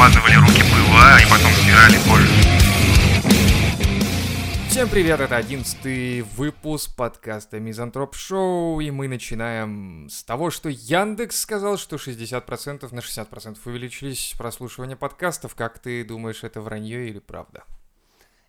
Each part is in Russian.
намазывали руки ПВА и потом стирали позже. Всем привет, это одиннадцатый выпуск подкаста Мизантроп Шоу, и мы начинаем с того, что Яндекс сказал, что 60% на 60% увеличились прослушивания подкастов. Как ты думаешь, это вранье или правда?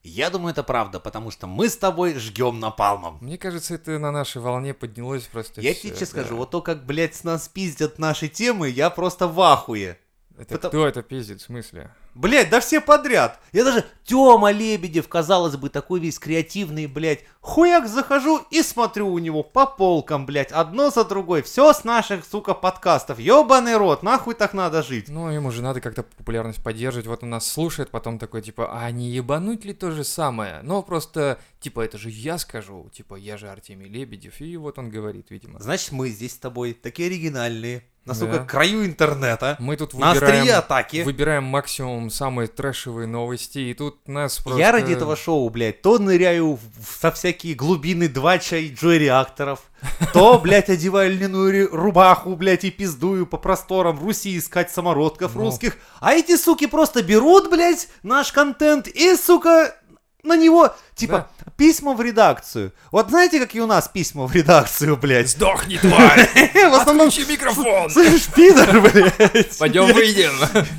Я думаю, это правда, потому что мы с тобой жгем напалмом. Мне кажется, это на нашей волне поднялось просто Я всё, тебе честно да. скажу, вот то, как, блядь, с нас пиздят наши темы, я просто в ахуе. Это потому- кто это пиздит, в смысле? Блядь, да все подряд. Я даже Тёма Лебедев, казалось бы, такой весь креативный, блядь. Хуяк захожу и смотрю у него по полкам, блядь, одно за другой. Все с наших, сука, подкастов. Ёбаный рот, нахуй так надо жить. Ну, ему же надо как-то популярность поддерживать. Вот он нас слушает, потом такой, типа, а не ебануть ли то же самое? Но просто, типа, это же я скажу, типа, я же Артемий Лебедев, и вот он говорит, видимо. Значит, мы здесь с тобой такие оригинальные. На, Да. краю интернета. Мы тут На выбираем, атаки. выбираем максимум самые трэшевые новости, и тут нас просто... Я ради этого шоу, блядь, то ныряю со всякие глубины двача и джой реакторов, то, блядь, одеваю льняную рубаху, блядь, и пиздую по просторам Руси искать самородков Ну. русских. А эти суки просто берут, блядь, наш контент и, сука, на него, типа, письма в редакцию. Вот знаете, какие у нас письма в редакцию, блядь? Сдохни, тварь! В основном, Отключи микрофон! слышишь, пидор, блядь. Пойдем выйдем!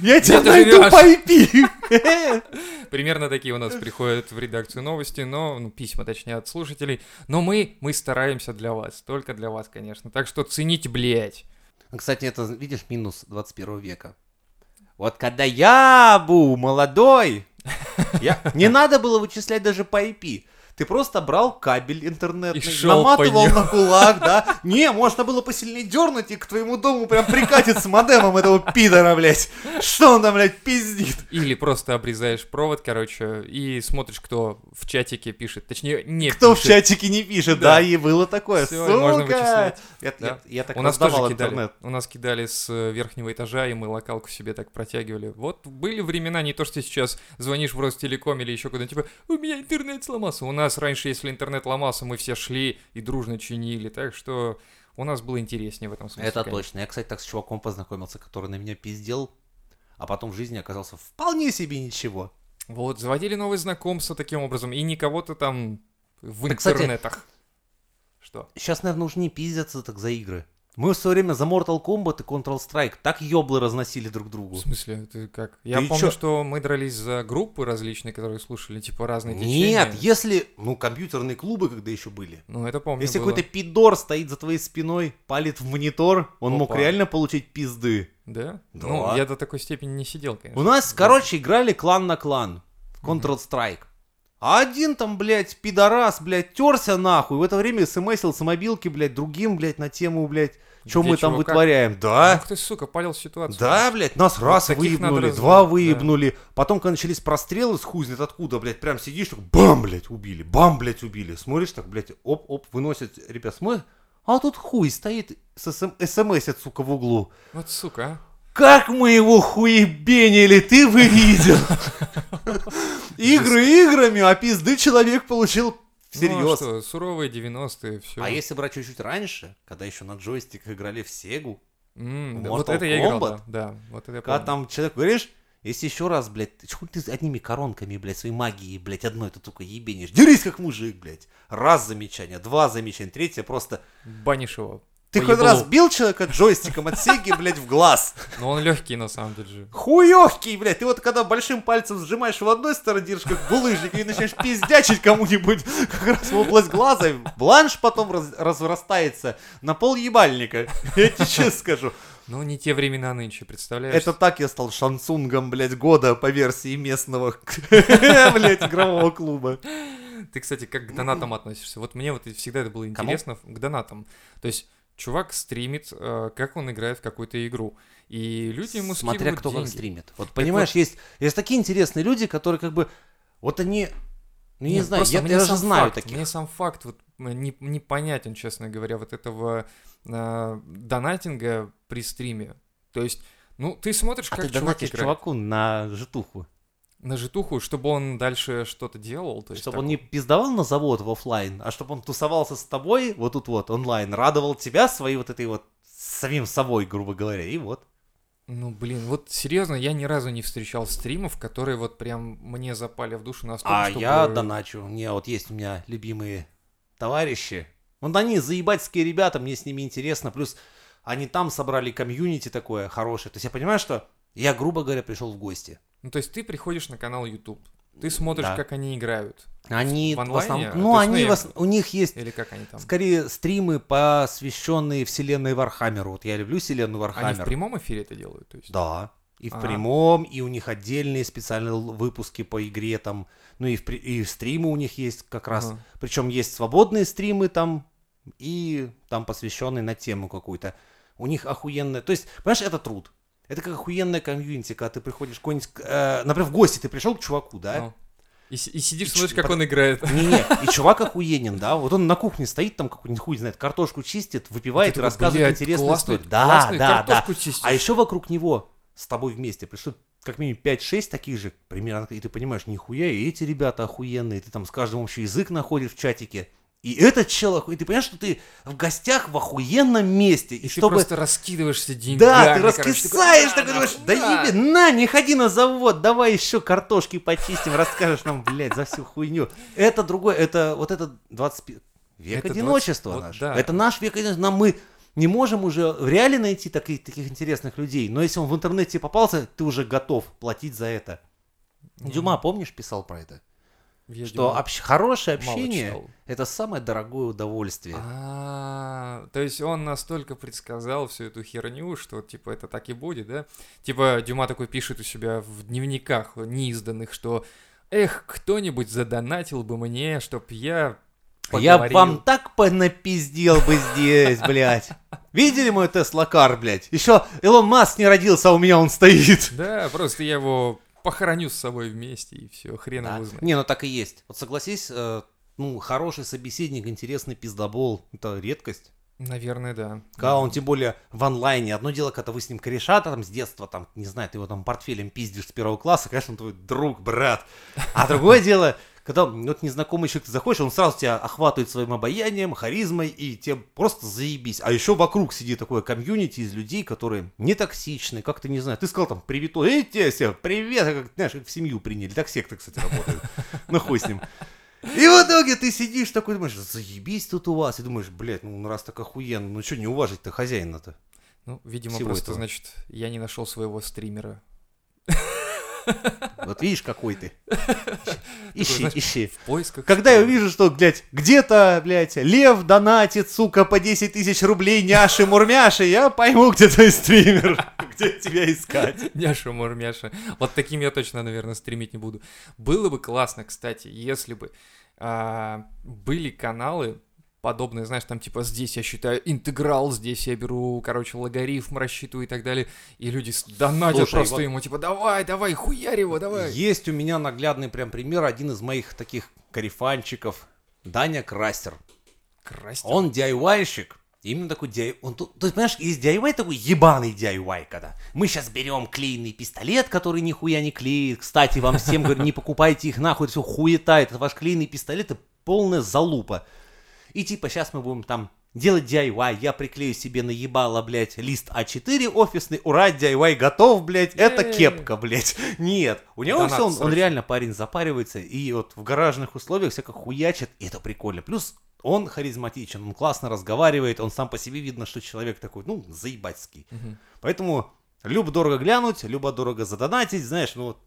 Я тебя найду по IP. Примерно такие у нас приходят в редакцию новости, но, ну, письма, точнее, от слушателей. Но мы, мы стараемся для вас, только для вас, конечно. Так что цените, блядь. Кстати, это, видишь, минус 21 века. Вот когда я был молодой, я... не надо было вычислять даже по IP. Ты просто брал кабель интернетный, И наматывал на кулак, да? Не, можно было посильнее дернуть, и к твоему дому прям прикатит с модемом этого пидора, блядь. Что он там, блядь, пиздит? Или просто обрезаешь провод, короче, и смотришь, кто в чатике пишет. Точнее, не Кто в пишет. чатике не пишет, Да. да, и было такое, можно сука. вычислять. Я, Да. я- я так У нас тоже кидали. интернет. У нас кидали с э, верхнего этажа, и мы локалку себе так протягивали. Вот были времена, не то, что сейчас звонишь в Ростелеком или еще куда-нибудь, типа, у меня интернет сломался. У нас раньше, если интернет ломался, мы все шли и дружно чинили. Так что у нас было интереснее в этом смысле. Это конечно. точно. Я, кстати, так с чуваком познакомился, который на меня пиздел, а потом в жизни оказался вполне себе ничего. Вот, заводили новые знакомства таким образом, и не кого-то там в Так, кстати, интернетах. Что? Сейчас, наверное, уже не пиздятся так за игры. Мы в свое время за Mortal Kombat и Counter-Strike так ёблы разносили друг В другу. смысле, ты как? Я Ты помню, чё? что мы дрались за группы различные, которые слушали, типа, разные Нет, течения. если... Ну, компьютерные клубы когда еще были. Ну, это помню Если было. какой-то пидор стоит за твоей спиной, палит в монитор, он мог Опа. реально получить пизды. Да? Да. Ну, я до такой степени не сидел, конечно. У нас, Да. короче, играли клан на клан в Counter-Strike. А один там, блядь, пидорас, блядь, терся нахуй. В это время смсил с мобилки, блядь, другим, блядь, на тему, блядь, что мы там чего, как? вытворяем. Да, Ах ты, сука, палил ситуацию. Да, блядь, нас раз таких надо выебнули, раз- два да. выебнули. Потом, когда начались прострелы с хуй знает откуда, блядь, прям сидишь, так бам, блядь, убили, бам, блядь, убили. Смотришь, так, блядь, оп-оп, выносят, ребят, смотришь, а тут хуй стоит, с смс сука, в углу. Вот сука, а. Как мы его хуебенили, ты бы видел. Игры играми, а пизды человек получил Ну, а всерьез. что, суровые 90-е, все. А если брать чуть-чуть раньше, когда еще на джойстиках играли в Сегу, вот Mortal это я играл, Kombat? да. Да, вот это я Когда помню. там человек говоришь, если еще раз, блядь, ты чё ты одними коронками, блядь, своей магией, блядь, одной ты только ебенишь. Дерись как мужик, блядь. Раз замечание, два замечания, третье просто... Банишь его. Ты хоть еблу. раз бил человека джойстиком от Сеги, блядь, в глаз? Но он легкий, на самом деле же. Хуёвкий, блядь. Ты вот когда большим пальцем сжимаешь в одной стороне, держишь как булыжник, и начинаешь пиздячить кому-нибудь как раз в область глаза, бланш потом раз- разрастается на пол ебальника. Я тебе честно скажу. Ну, не те времена нынче, представляешь? Это так я стал шансунгом, блядь, года по версии местного, блядь, игрового клуба. Ты, кстати, как к донатам относишься? Вот мне вот всегда это было интересно к донатам. То есть чувак стримит, э, как он играет в какую-то игру. И люди ему Смотря кто как деньги. стримит. Вот понимаешь, есть, есть такие интересные люди, которые как бы, вот они, ну я не Нет, знаю, я, я даже сам знаю факт, таких. Мне сам факт вот не, непонятен, честно говоря, вот этого э, донатинга при стриме. То есть, ну, ты смотришь, А как ты чувак играет чуваку на житуху. На житуху, чтобы он дальше что-то делал. То есть Чтобы так он не пиздовал на завод в оффлайн, а чтобы он тусовался с тобой вот тут вот онлайн, радовал тебя своей вот этой вот самим собой, грубо говоря, и вот. Ну, блин, вот серьезно, я ни разу не встречал стримов, которые вот прям мне запали в душу настолько, А чтобы... я доначу. Не, вот есть у меня любимые товарищи. Вот они заебательские ребята, мне с ними интересно. Плюс они там собрали комьюнити такое хорошее. То есть я понимаю, что я, грубо говоря, пришел в гости. Ну, то есть ты приходишь на канал YouTube, ты смотришь, Да. как они играют, Они В в, онлайне? основном... То Ну, ну, они в ос- у них есть или как они там? скорее стримы, посвященные вселенной Warhammer у. Вот я люблю вселенную Они в Warhammer. прямом эфире это делают? То есть? Да. И в А. прямом, и у них отдельные специальные выпуски по игре там. Ну и, в, и стримы у них есть как раз. Ага. Причем есть свободные стримы там и там посвященные на тему какую-то. У них охуенная... То есть, понимаешь, это труд. Это как охуенная комьюнити, когда ты приходишь какой-нибудь... э, например, в гости ты пришел к чуваку, да? Ну. И, и сидишь, И смотришь, как под- он играет. Не-не, и чувак охуенен, да? Вот он на кухне стоит, там какой-нибудь хуй знает, картошку чистит, выпивает и рассказывает «Блядь, интересные классную- истории. Да, классную да, да. чистишь. А еще вокруг него с тобой вместе пришло как минимум 5-6 таких же примерно, и ты понимаешь, нихуя, и эти ребята охуенные, ты там с каждым общий язык находишь в чатике. И этот чел охуенный, ты понимаешь, что ты в гостях в охуенном месте, и, И чтобы... ты просто раскидываешься деньгами. Да, ты раскисаешь, такой, думаешь, да, да еби, на, не ходи на завод, давай еще картошки почистим, расскажешь нам, блядь, за всю хуйню. Это другое, это вот это 20 век Это 20 одиночества вот наш. да. Это наш век одиночества. Нам мы не можем уже в реале найти таких, таких интересных людей, но если он в интернете попался, ты уже готов платить за это. Дюма, помнишь, писал про это? Я Что думаю, общ- хорошее общение это самое дорогое удовольствие. А, то есть он настолько предсказал всю эту херню, что типа это так и будет, да? Типа Дюма такой пишет у себя в дневниках неизданных, что эх, кто-нибудь задонатил бы мне, чтоб я Я поговорил». вам так понапиздел бы здесь, блядь. Видели мой Тесла Кар, блядь? Еще Илон Маск не родился, а у меня он стоит. Да, просто я его похороню с собой вместе, и все, хрен Да. его знает. Не, ну так и есть. Вот согласись, э, ну, хороший собеседник, интересный пиздобол, это редкость. Наверное, да. Когда он тем более в онлайне. Одно дело, когда вы с ним кореша там с детства, там, не знаю, ты его там портфелем пиздишь с первого класса, конечно, он твой друг, брат. А другое дело, когда вот незнакомый человек ты заходишь, он сразу тебя охватывает своим обаянием, харизмой, и тебе просто заебись. А еще вокруг сидит такое комьюнити из людей, которые не токсичны, как-то не знаю. Ты сказал там привет, эй, тебе все, привет, а как, знаешь, как в семью приняли. Так секты, кстати, работают. Ну хуй с ним. И в итоге ты сидишь такой, думаешь, заебись тут у вас. И думаешь, блядь, ну раз так охуенно, ну что не уважить-то хозяина-то? Ну, видимо, всего просто, этого. значит, я не нашел своего стримера. Вот видишь, какой ты. Ищи, знаешь, ищи. В поисках. Когда я увижу, что, блядь, где-то, блядь, лев донатит, сука, по 10 тысяч рублей няши мурмяши, я пойму, где твой стример, где тебя искать. Няша Мурмяша. Вот таким я точно, наверное, стримить не буду. Было бы классно, кстати, если бы а, были каналы подобные, знаешь, там типа здесь я считаю интеграл, здесь я беру, короче, логарифм рассчитываю и так далее, и люди донатят Слушай, просто вот- ему, типа, давай, давай, хуярь его, давай. Есть у меня наглядный прям пример, один из моих таких карифанчиков, Даня Крастер. Красть. Он DIY-щик. Именно такой DIY. Он тут, то есть, понимаешь, есть DIY такой ебаный DIY, когда мы сейчас берем клеенный пистолет, который нихуя не клеит. Кстати, вам всем говорю, не покупайте их нахуй, это все хуета, это ваш клеенный пистолет, это полная залупа. И типа сейчас мы будем там делать DIY, я приклею себе на ебало, блядь, лист А4 офисный, ура, DIY готов, блядь, это кепка, блядь. Нет, у него Донат все, он, он реально парень запаривается, и вот в гаражных условиях всяко хуячит, и это прикольно. Плюс он харизматичен, он классно разговаривает, он сам по себе видно, что человек такой, ну, заебательский. Мгм. Поэтому любо-дорого глянуть, любо-дорого задонатить, знаешь, ну, вот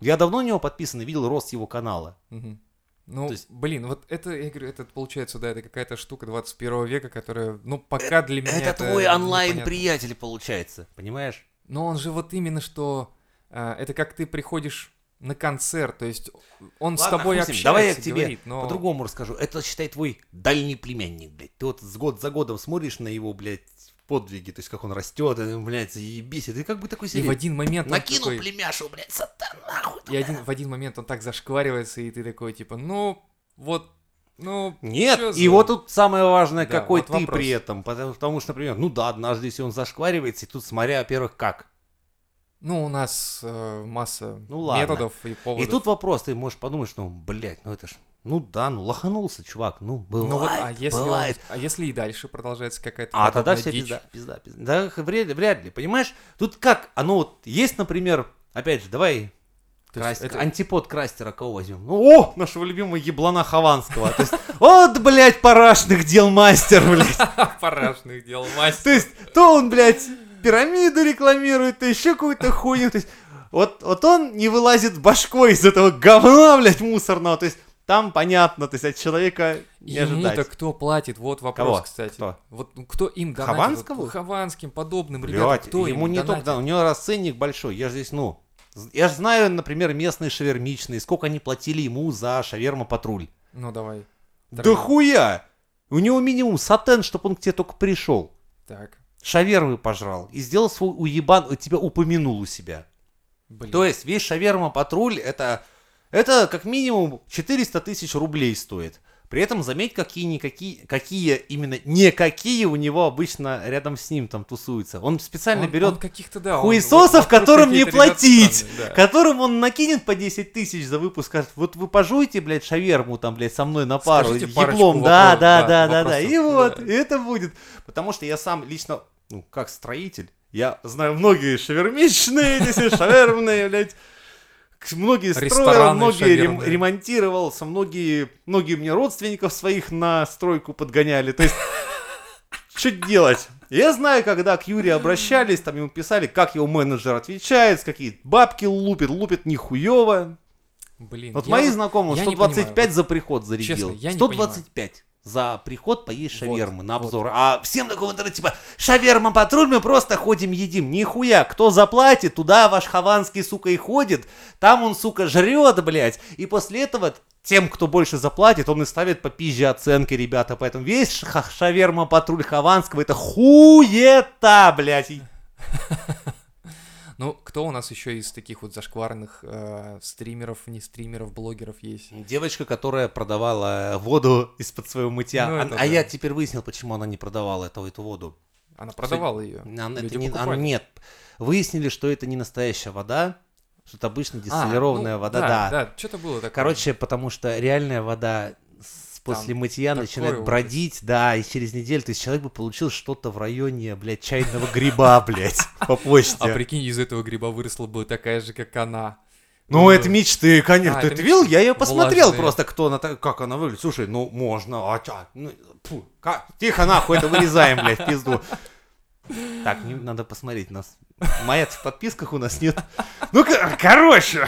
я давно на него подписан и видел рост его канала. Мгм. Ну, То есть- блин, вот это, я говорю, это получается, да, это какая-то штука 21 века, которая, ну, пока для меня Это, твой непонятно. онлайн-приятель получается, понимаешь? Но он же вот именно что... а, это как ты приходишь на концерт, то есть он с Ладно, тобой с ним, общается, Давай я к тебе говорит, но... по-другому расскажу. Это, считай, твой дальний племянник, блядь. Ты вот с год за годом смотришь на его, блядь, подвиги, то есть как он растет, и, блядь, заебись. И ты как бы такой И в один момент Накинул такой... племяшу, блядь, сатан, нахуй. И один, в один момент он так зашкваривается, и ты такой, типа, ну, вот, ну... Нет, и вот тут самое важное, Да, какой вот ты вопрос. при этом. Потому, потому что, например, ну да, однажды, если он зашкваривается, и тут смотря, во-первых, как. Ну, у нас э, масса Ну ладно. методов и поводов. И тут вопрос, ты можешь подумать, что, блядь, ну это ж Ну да, ну лоханулся, чувак, ну бывает, Ну вот, а если, он- бывает. а если и дальше продолжается какая-то А тогда дичь? пизда, пизда, пизда. Да вряд, вряд ли, понимаешь? Тут как, оно вот есть, например, опять же, давай Красть- это- Антипод Крастера кого возьмем? Ну, о, нашего любимого еблана Хованского. То есть, вот, блядь, парашных дел мастер, блядь. Парашных дел мастер. То есть, то он, блядь, пирамиду рекламирует, то еще какую-то хуйню. То есть, вот, вот он не вылазит башкой из этого говна, блядь, мусорного. То есть, там понятно, то есть, от человека не Ему-то кто платит? Вот вопрос, Кого? кстати. Кто? Вот ну, кто им донатит? Хованскому? Вот Хованским, подобным Блядь, кто ему им не только, донатит? да, у него расценник большой. Я же здесь, ну, я же знаю, например, местные шавермичные, сколько они платили ему за шаверма патруль. Ну, давай. Да Дорогой. хуя! У него минимум сатен, чтобы он к тебе только пришел. Так, Шавермы пожрал и сделал свой уебан, тебя упомянул у себя. блин. То есть весь шаверма патруль это, это как минимум 400 тысяч рублей стоит. При этом заметь, какие-никакие, какие именно никакие у него обычно рядом с ним там тусуются. Он специально Он- берет он каких-то, да, он- хуесосов, вокруг которым не платить, странные, да. которым он накинет по 10 тысяч за выпуск, скажет, вот вы пожуйте, блядь, шаверму там, блядь, со мной на пару, Скажите еблом, да, да, да, да, да, да, и вот, да. и это будет. Потому что я сам лично, ну, как строитель, я знаю многие шавермичные, шавермные, блядь, многие строил, многие рем- ремонтировался, многие, многие мне родственников своих на стройку подгоняли, то есть что делать? Я знаю, когда к Юре обращались, там ему писали, как его менеджер отвечает, какие бабки лупит, лупит нихуево. Блин, Вот мои знакомые я не 125 понимаю. за приход зарядил. Честно, я не 125 за приход поесть Вот, шавермы на вот. обзор. А всем такого интернете типа шаверма патруль, мы просто ходим едим. Нихуя, кто заплатит, туда ваш Хованский, сука, и ходит. Там он, сука, жрет, блядь. И после этого тем, кто больше заплатит, он и ставит по пизже оценки, ребята. Поэтому весь ша- шаверма патруль Хованского это хуета, блядь. Ну, кто у нас еще из таких вот зашкварных э, стримеров, не стримеров, блогеров есть? Девочка, которая продавала воду из-под своего мытья. Ну, а а да. я теперь выяснил, почему она не продавала эту, эту воду. Она продавала ее. Она- это не- она- нет. Выяснили, что это не настоящая вода, что это обычно А, дистиллированная ну, вода, да. да. Да, что-то было такое. Короче, потому что реальная вода после мытья начинает ужас. бродить, да, и через неделю, то есть человек бы получил что-то в районе, блядь, чайного гриба, блядь, по а почте. прикинь, из этого гриба выросла бы такая же, как она. Ну, это мечты, конечно. А, Ты это видел? Я ее посмотрел Влажные. просто, кто она, так- как она выглядит. Слушай, ну, можно, а чё? Ну, фу, как? Тихо, нахуй, это вырезаем, блядь, в пизду. Так, не, надо посмотреть нас. Моя в подписках у нас нет. Ну, ко- короче.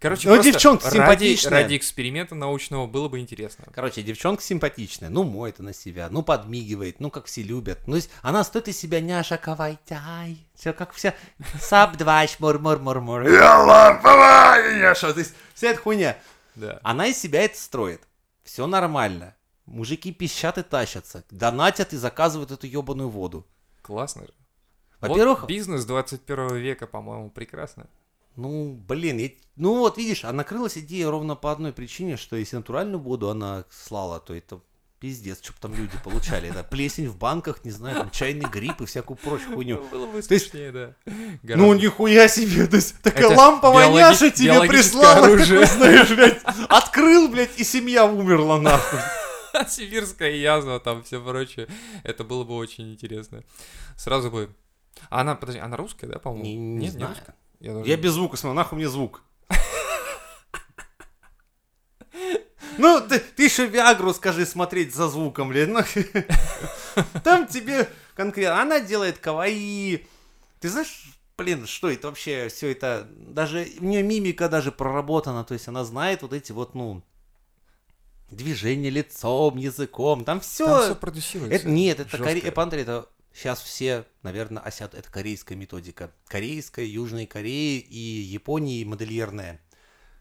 Короче, Ну, девчонка ради, симпатичная. ради эксперимента научного было бы интересно. Короче, девчонка симпатичная, ну, моет она себя, ну, подмигивает, ну, как все любят. Ну, она стоит из себя няша кавайтай. Все как вся саб два мур мур мур мур няша. То есть вся эта хуйня. Да. Она из себя это строит. Все нормально. Мужики пищат и тащатся. Донатят и заказывают эту ебаную воду. Классно же. Во-первых, Вот бизнес 21 века, по-моему, прекрасно. Ну, блин, и- ну вот видишь, а накрылась идея ровно по одной причине, что если натуральную воду она слала, то это пиздец, что там люди получали. Это плесень в банках, не знаю, там чайный гриб и всякую прочую хуйню. Было бы смешнее, да. Ну, Гораздо. нихуя себе, то есть такая ламповая биологи- няша тебе прислала, оружие. такой, знаешь, блядь, открыл, блядь, и семья умерла нахуй. Сибирская язва, там все прочее. Это было бы очень интересно. Сразу бы... А она, подожди, она русская, да, по-моему? Не, не Нет, знаю. русская? Я, даже- Я без звука смотрю, нахуй мне звук. Ну, ты, ты еще Виагру скажи смотреть за звуком, блин. ну. Там тебе конкретно... Она делает каваи. Ты знаешь, блин, что это вообще, все это... Даже у нее мимика даже проработана, то есть она знает вот эти вот, ну... Движения лицом, языком, там все... Там все продюсируется. Это, нет, это, коре... Пантри, это сейчас все, наверное, осят. Это корейская методика. Корейская, Южной Кореи и Японии модельерная.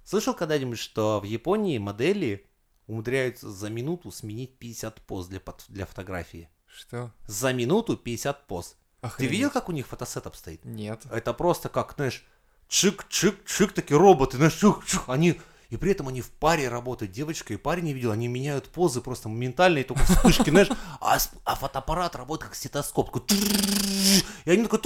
Слышал когда-нибудь, что в Японии модели умудряются за минуту сменить 50 поз для, для фотографии? Что? За минуту 50 поз. Ты Охренеть. видел, как у них фотосет обстоит? Нет. Это просто как, знаешь, чик-чик-чик, такие роботы, знаешь, чик-чик, они... И при этом они в паре работают, девочка и парень не видел, они меняют позы просто моментально, и только вспышки, знаешь, а, а фотоаппарат работает как стетоскоп, такой, и они такой,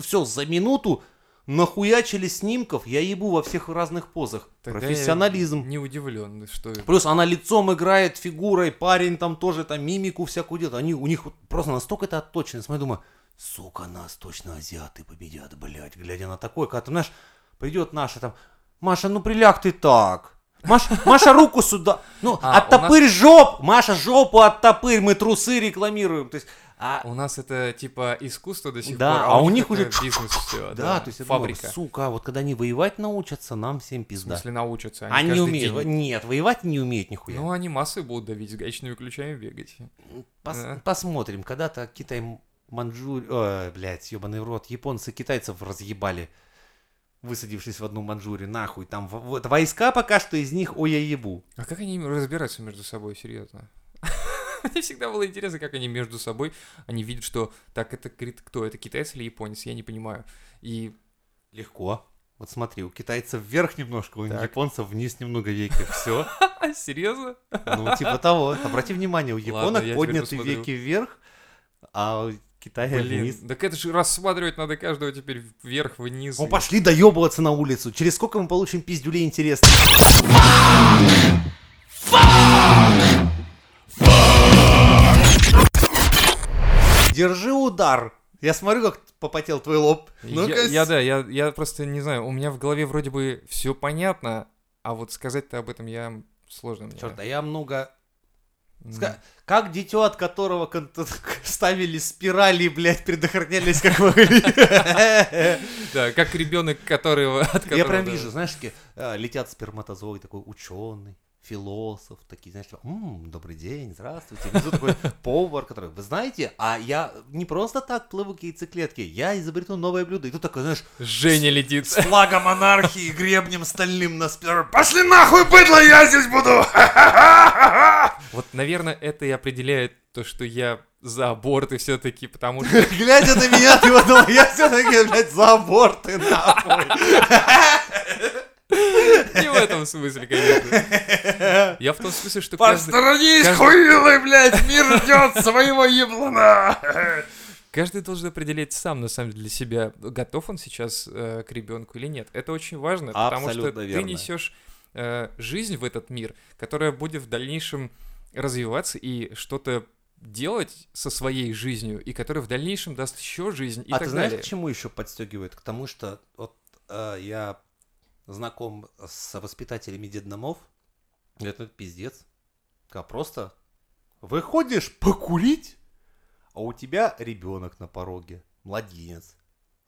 все, за минуту нахуячили снимков, я ебу во всех разных позах. Тогда Профессионализм. Не удивлен, что... Плюс она лицом играет, фигурой, парень там тоже там мимику всякую делает. Они, у них просто настолько это отточено. Я думаю, сука, нас точно азиаты победят, блядь. Глядя на такое, когда, ты знаешь, придет наша там, Маша, ну приляг ты так. Маша, Маша, руку сюда. Ну, А, оттопырь жоп. Маша, жопу оттопырь. Мы трусы рекламируем. То есть, а, У нас это типа искусство до сих Да, пор, а у них это уже бизнес все, да, то есть думаю, фабрика. сука, а вот когда они воевать научатся, нам всем В пизда. смысле научатся, они, Они умеют. день- Нет, воевать не умеют нихуя. Ну, они массы будут давить, с гаечными ключами бегать. Пос- Да. Посмотрим, когда-то Китай, Манчжурию, ой, блядь, ебаный в рот, японцы китайцев разъебали, высадившись в одну Манчжурию, нахуй, там вот войска пока что из них, ой, я ебу. А как они разбираются между собой, серьезно? Мне всегда было интересно, как они между собой, они видят, что так это кто, это китаец или японец, я не понимаю. И Легко. Вот смотри, у китайцев вверх немножко, у Так. японцев вниз немного веки, все. серьезно? Ну, типа того. Обрати внимание, у японок подняты веки вверх, а Китая вниз. Блин, так это же рассматривать надо каждого теперь вверх-вниз. Ну, пошли доебываться на улицу. Через сколько мы получим пиздюлей интересно? Держи удар. Я смотрю, как попотел твой лоб. Ну-ка, Я, я, да, я, я просто не знаю, у меня в голове вроде бы все понятно, а вот сказать-то об этом я сложно. Черт, а я много... Ска- Как дитё, от которого кон- ставили спирали, блядь, предохранялись как могли. Да, как ребенок, которого... от Я прям вижу, знаешь, а, летят сперматозоиды, такой ученый, философ, такие, знаешь, типа, «М, добрый день, здравствуйте. Внизу такой повар, который, вы знаете, а я не просто так плыву к яйцеклетке, я изобрету новое блюдо. И тут такой, знаешь, Женя летит. с флагом монархии, гребнем стальным на спир. Пошли нахуй, быдло, я здесь буду! Вот, наверное, это и определяет то, что я за аборты все-таки, потому что... Глядя на меня, ты вот думал, я все-таки, блядь, за аборты, нахуй. Не в этом смысле, конечно. Я в том смысле, что каждый, Посторонись, каждый- хуилы, блядь, мир ждет своего еблана. каждый должен определять сам, на самом деле, для себя, готов он сейчас э, к ребенку или нет. Это очень важно, потому что ты несешь э, жизнь в этот мир, которая будет в дальнейшем развиваться и что-то делать со своей жизнью, и которая в дальнейшем даст еще жизнь и а так ты знаешь, далее. к чему еще подстегивает? К тому, что вот э, я знаком с воспитателями детдомов. Это пиздец. Как просто выходишь покурить, а у тебя ребенок на пороге, младенец,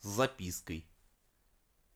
с запиской.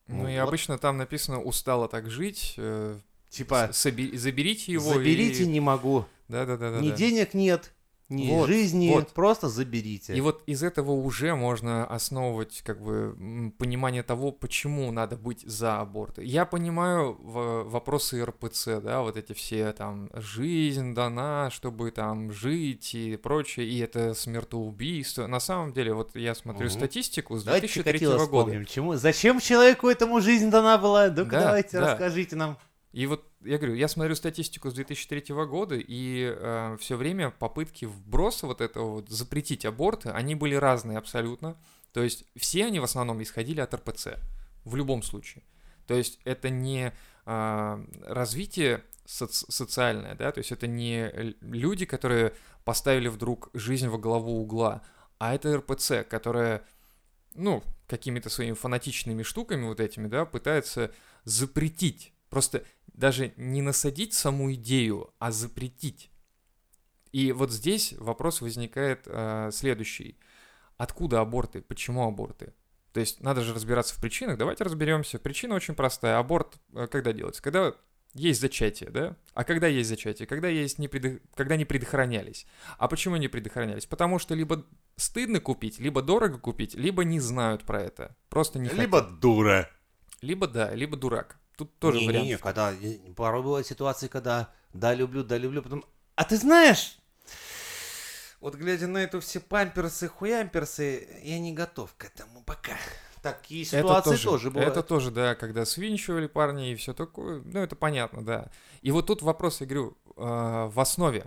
Ну Ну и вот. обычно там написано «устала так жить», э, Типа, соби- заберите его заберите, и... не могу. Да-да-да. ни денег нет, ни Вот, жизни, вот. просто заберите. И вот из этого уже можно основывать как бы понимание того, почему надо быть за аборты. Я понимаю вопросы РПЦ, да, вот эти все там жизнь дана, чтобы там жить и прочее, и это смертоубийство. На самом деле, вот я смотрю Мгм. статистику с Давайте 2003 Чикатило года. вспомним. Чему, зачем человеку этому жизнь дана была? Ну-ка Да, давайте, да. расскажите нам. И вот я говорю, я смотрю статистику с 2003 года, и все время попытки вброса вот этого вот запретить аборты, они были разные абсолютно. То есть все они в основном исходили от РПЦ, в любом случае. То есть это не а, развитие соц- социальное, да, то есть это не люди, которые поставили вдруг жизнь во главу угла, а это РПЦ, которая, ну, какими-то своими фанатичными штуками вот этими, да, пытается запретить. Просто даже не насадить саму идею, а запретить. И вот здесь вопрос возникает э, следующий. Откуда аборты? Почему аборты? То есть надо же разбираться в причинах. Давайте разберемся. Причина очень простая. Аборт э, когда делается? Когда есть зачатие, да? А когда есть зачатие? Когда, есть не предох- когда не предохранялись. А почему не предохранялись? Потому что либо стыдно купить, либо дорого купить, либо не знают про это. Просто не хотят. Либо дура. Либо да, либо дурак. Тут тоже не, вариант. Не, не, когда порой бывают ситуации, когда да, люблю, да, люблю, потом. А ты знаешь, вот глядя на эту все памперсы, хуямперсы, я не готов к этому пока. Такие ситуации тоже, бывают. Это тоже, да, когда свинчивали парни и все такое. Ну, это понятно, да. И вот тут вопрос, я говорю, э, в основе.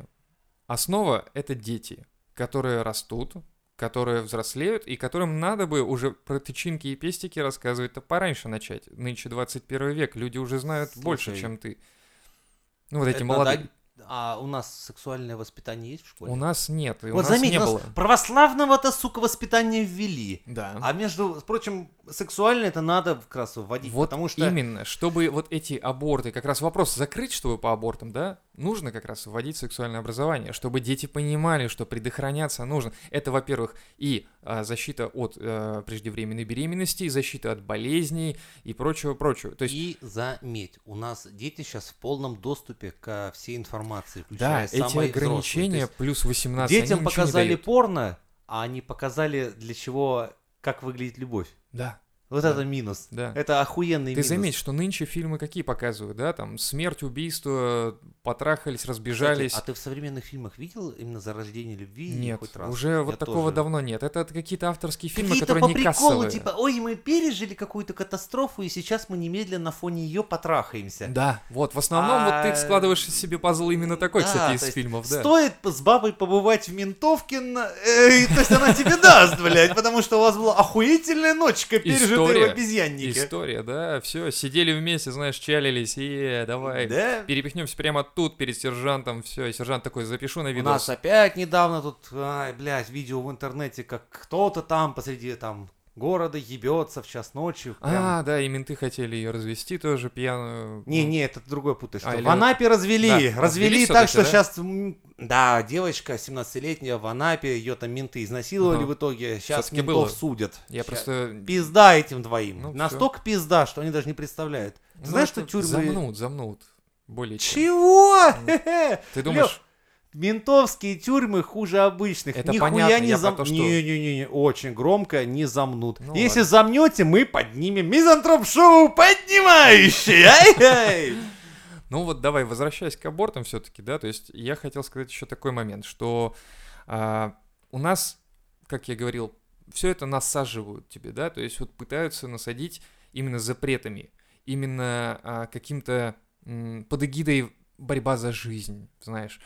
Основа — это дети, которые растут, которые взрослеют и которым надо бы уже про тычинки и пестики рассказывать-то пораньше начать. Нынче 21 век, люди уже знают больше, Слушай, чем ты. Ну, вот эти молодые. надо- А у нас сексуальное воспитание есть в школе? У нас нет, и у вот нас заметь, не у нас было. православного-то, сука, воспитания ввели. Да. А между прочим, сексуальное это надо как раз вводить, Вот потому что... именно, чтобы вот эти аборты, как раз вопрос закрыть, чтобы по абортам, да, нужно как раз вводить сексуальное образование, чтобы дети понимали, что предохраняться нужно. Это, во-первых, и а, защита от а, преждевременной беременности, и защита от болезней и прочего-прочего. То есть, И заметь, у нас дети сейчас в полном доступе ко всей информации, да, включая эти самой ограничения плюс 18, есть детям показали порно, а они показали для чего, как выглядит любовь. Да, Вот Да. это минус. да. Это охуенный Ты минус. заметь, что нынче фильмы какие показывают, да, там смерть, убийство, потрахались, Кстати, разбежались. а ты в современных фильмах видел именно зарождение любви Нет, хоть раз? уже Я вот такого тоже. давно нет. Это какие-то авторские фильмы, Какие-то которые по не приколу, кассовые. типа, ой, мы пережили какую-то катастрофу, и сейчас мы немедленно на фоне ее потрахаемся. Да, вот, в основном вот А, ты складываешь себе пазл именно такой, Да, кстати, из фильмов, да. Стоит с бабой побывать в ментовке, э, то есть она тебе даст, блядь, потому что у вас была охуительная ночка, пережитая в История. обезьяннике. История, да, все, сидели вместе, знаешь, чалились, и давай, Да? перепихнемся прямо тут перед сержантом, все, и сержант такой, запишу на У видос. нас опять недавно тут, ай, блядь, видео в интернете, как кто-то там посреди там города ебется в час ночи. прям. А, да, и менты хотели ее развести тоже пьяную. Не, не, это другое путаешь. А, или в Анапе развели. Да, развели развели так, что да? сейчас. Да, девочка 17-летняя в Анапе, ее там менты изнасиловали Ага. в итоге. Сейчас Всё-таки ментов было. судят. Я Ща- просто... Пизда этим двоим. Ну. Настолько пизда, что они даже не представляют. Ты ну, знаешь, что тюрьмы... Замнут, замнут. Более чем. Чего? Ну. Ты думаешь, Ментовские тюрьмы хуже обычных. Это Нихуя понятно, не я зам... про то, что- Не-не-не, очень громко не замнут. Ну Если ладно. замнете, мы поднимем мизантроп-шоу поднимающий. Ай-яй! Ну вот давай, возвращаясь к абортам все-таки, да, то есть я хотел сказать еще такой момент, что а, у нас, как я говорил, все это насаживают тебе, да, то есть вот пытаются насадить именно запретами, именно а, каким-то под эгидой борьба за жизнь, знаешь.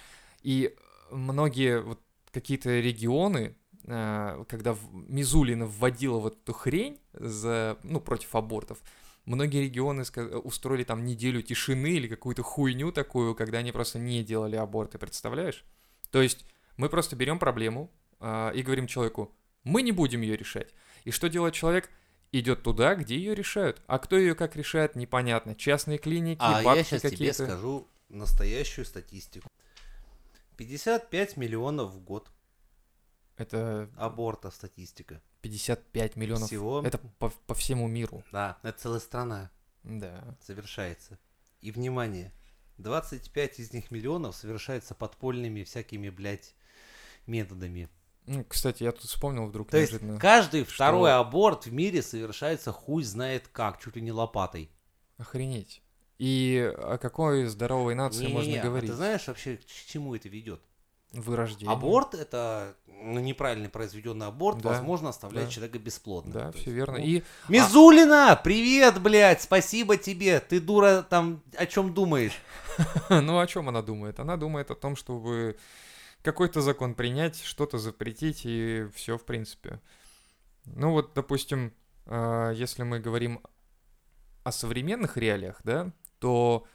И многие вот какие-то регионы, а, когда Мизулина вводила вот эту хрень за, ну, против абортов, Многие регионы ска- устроили там неделю тишины или какую-то хуйню такую, когда они просто не делали аборты, представляешь? То есть мы просто берем проблему а, и говорим человеку, мы не будем ее решать. И что делает человек? Идет туда, где ее решают. А кто ее как решает, непонятно. Частные клиники, А я бабки сейчас тебе какие-то. скажу настоящую статистику. 55 миллионов в год Это абортов статистика. 55 миллионов. Всего. Это по, по всему миру. Да, это целая страна Да. совершается. И внимание, 25 из них миллионов совершается подпольными всякими, блядь, методами. Ну, кстати, я тут вспомнил вдруг То есть неожиданно. каждый что- второй аборт в мире совершается хуй знает как, чуть ли не лопатой. Охренеть. И о какой здоровой нации Не-не-не, можно а говорить? ты знаешь вообще, к чему это ведет? Вырождение. Аборт это ну, неправильно произведенный аборт, Да, возможно, оставляет да. человека бесплодным. Да, все есть, верно. ну, И Мизулина, привет, блядь, спасибо тебе. Ты дура там о чем думаешь? ну о чем она думает? Она думает о том, чтобы какой-то закон принять, что-то запретить и все в принципе. Ну вот, допустим, э, если мы говорим о современных реалиях, да, то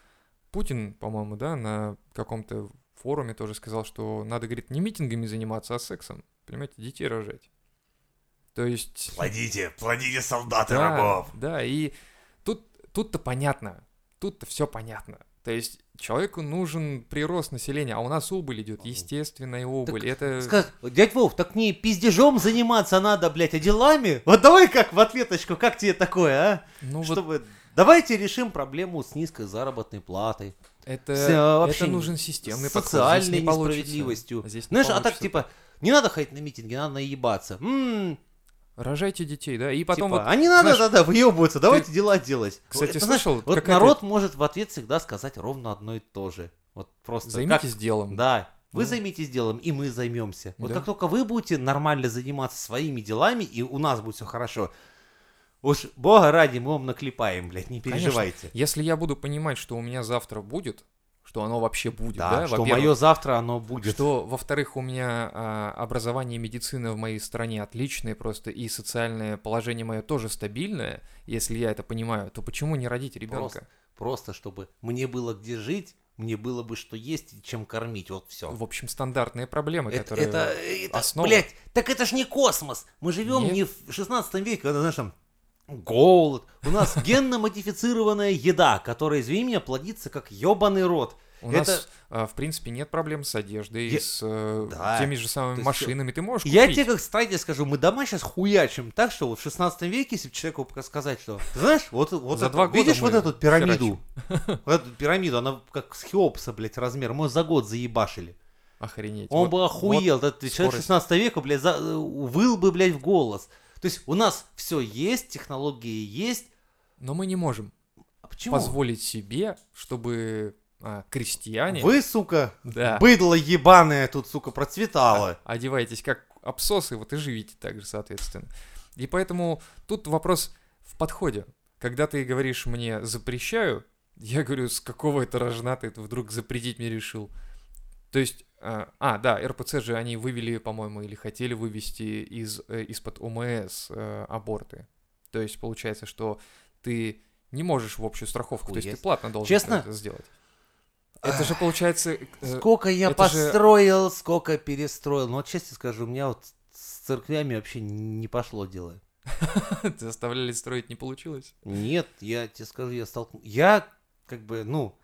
Путин, по-моему, да, на каком-то форуме тоже сказал, что надо, говорит, не митингами заниматься, а сексом. Понимаете, детей рожать. То есть... Плодите, плодите солдаты Да, рабов. да, и тут, тут-то понятно, тут-то все понятно. То есть человеку нужен прирост населения, а у нас убыль идет, естественная убыль. Это Сказ- Дядь Вов, так не пиздежом заниматься надо, блядь, а делами? Вот давай как в ответочку, как тебе такое, а? ну вот Чтобы... Давайте решим проблему с низкой заработной платой, это, с, вообще это нужен системный подход. социальной не получится. несправедливостью. Здесь не Знаешь, а так получится. типа, не надо ходить на митинги, надо наебаться. М, Рожайте детей, да, и потом типа, вот, а не надо знаешь, тогда выебываться, давайте дела делать. Кстати, Это, знаешь, слышал, вот какая-то- народ может в ответ всегда сказать ровно одно и то же. Вот просто как- займитесь делом. Да, вы Да. займитесь делом, и мы займемся. Вот Да. как только вы будете нормально заниматься своими делами, и у нас будет все хорошо, уж бога ради, мы вам наклепаем, блядь, не Конечно. переживайте. Если я буду понимать, что у меня завтра будет, что оно вообще будет, Да, да, что мое завтра оно будет. Что, во-вторых, у меня а, образование и медицина в моей стране отличные просто, и социальное положение мое тоже стабильное, если я это понимаю, то почему не родить ребенка? Просто чтобы мне было где жить, мне было бы что есть и чем кормить, вот все. В общем, стандартные проблемы, Это, которые... это, это основа. блядь, так это ж не космос. Мы живем Нет. не в 16 веке, когда, знаешь, там голод. У нас генно-модифицированная еда, которая, извини меня, плодится как ебаный рот. У это- нас, в принципе, нет проблем с одеждой, Я- с э, Да. теми же самыми То есть, машинами. Ты можешь Я купить. тебе как строитель скажу, мы дома сейчас хуячим так, что вот в 16 веке, если бы человеку сказать, что, ты знаешь, вот, вот За это- два видишь вот эту пирамиду? Вот эту пирамиду, она как с Хеопса, блядь, размер, мы за год заебашили. Охренеть. Он Вот- бы охуел, этот человек скорость. 16 века, блядь, за- э, выл бы, блядь, в голос. То есть у нас все есть, технологии есть. Но мы не можем А почему? позволить себе, чтобы а, крестьяне... Вы, сука, Да. быдло ебаное тут, сука, процветало. одеваетесь как обсосы, вот и живите так же, соответственно. И поэтому тут вопрос в подходе. Когда ты говоришь мне «запрещаю», я говорю, с какого это рожна ты вдруг запретить мне решил? То есть, а, а, да, РПЦ же они вывели, по-моему, или хотели вывести из, э, из-под ОМС э, аборты. То есть, получается, что ты не можешь в общую страховку, то есть ты платно должен Честно? это сделать. Это же получается... э, Сколько я это же- построил, сколько перестроил. Ну, вот честно скажу, у меня вот с церквями вообще не пошло дело. заставляли строить, не получилось? Нет, я тебе скажу, я столкнулся. Я, как бы, ну,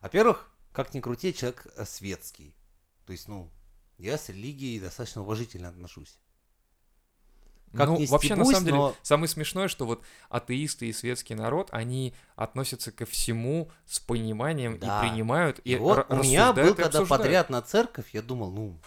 во-первых, как ни крути, человек э, светский. То есть, ну, я с религией достаточно уважительно отношусь. Как ну, вообще, на стебусь, самом деле, но- самое смешное, что вот атеисты и светский народ, они относятся ко всему с пониманием Да. и принимают, и, И вот у меня был, когда подряд на церковь, я думал, ну,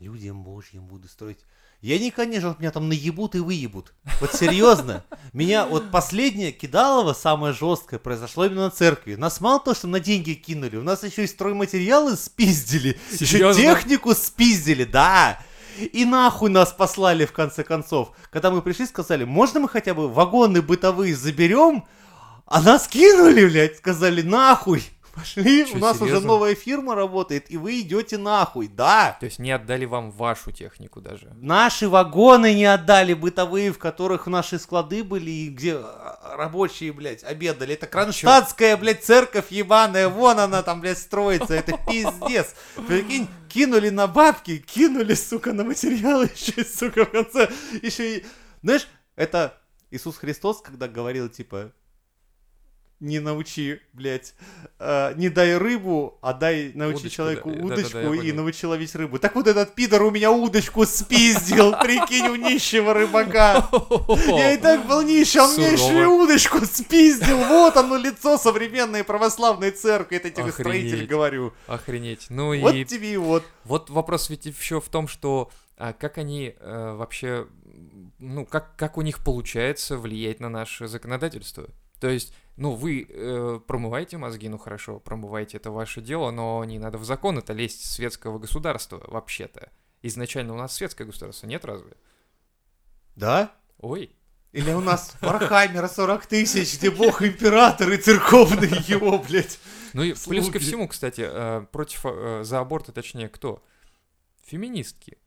людям божьим буду строить. Я не, конечно, вот меня там наебут и выебут. Вот серьезно. Меня вот последнее кидалово, самое жесткое, произошло именно на церкви. Нас мало то, что на деньги кинули, у нас еще и стройматериалы спиздили. Еще Серьезно? технику спиздили, да. И нахуй нас послали в конце концов. Когда мы пришли, сказали, можно мы хотя бы вагоны бытовые заберем? А нас кинули, блядь, сказали, нахуй. Пошли, Чё, у нас уже серьезно? новая фирма работает, и вы идете нахуй, да. То есть не отдали вам вашу технику даже. Наши вагоны не отдали бытовые, в которых наши склады были, и где а, рабочие, блядь, обедали. Это кронштадтская, блядь, церковь ебаная, вон она там, блядь, строится, это пиздец. Прикинь, кинули на бабки, кинули, сука, на материалы еще, сука, в конце, еще и... Знаешь, это Иисус Христос, когда говорил, типа, не научи, блядь, э, не дай рыбу, а дай научи Удочку, человеку да, да, да, да, удочку и научи ловить рыбу. Так вот этот пидор у меня удочку спиздил, прикинь, у нищего рыбака. Я и так был нищий, а он мне еще и удочку спиздил. Вот оно лицо современной православной церкви, это тебе строитель говорю. Охренеть. Ну Вот и тебе и вот. вот вопрос ведь еще в том, что а, как они э, вообще, ну, как, как у них получается влиять на наше законодательство? То есть, ну, вы э, промываете мозги, ну хорошо, промываете, это ваше дело, но не надо в закон это лезть светского государства вообще-то. Изначально у нас светское государство, нет разве? Да? Ой, Или у нас Warhammer а 40 тысяч, где бог император и церковный его, блядь. Ну и плюс ко Слуги. всему, кстати, э, против, э, за аборты, точнее, кто? Феминистки.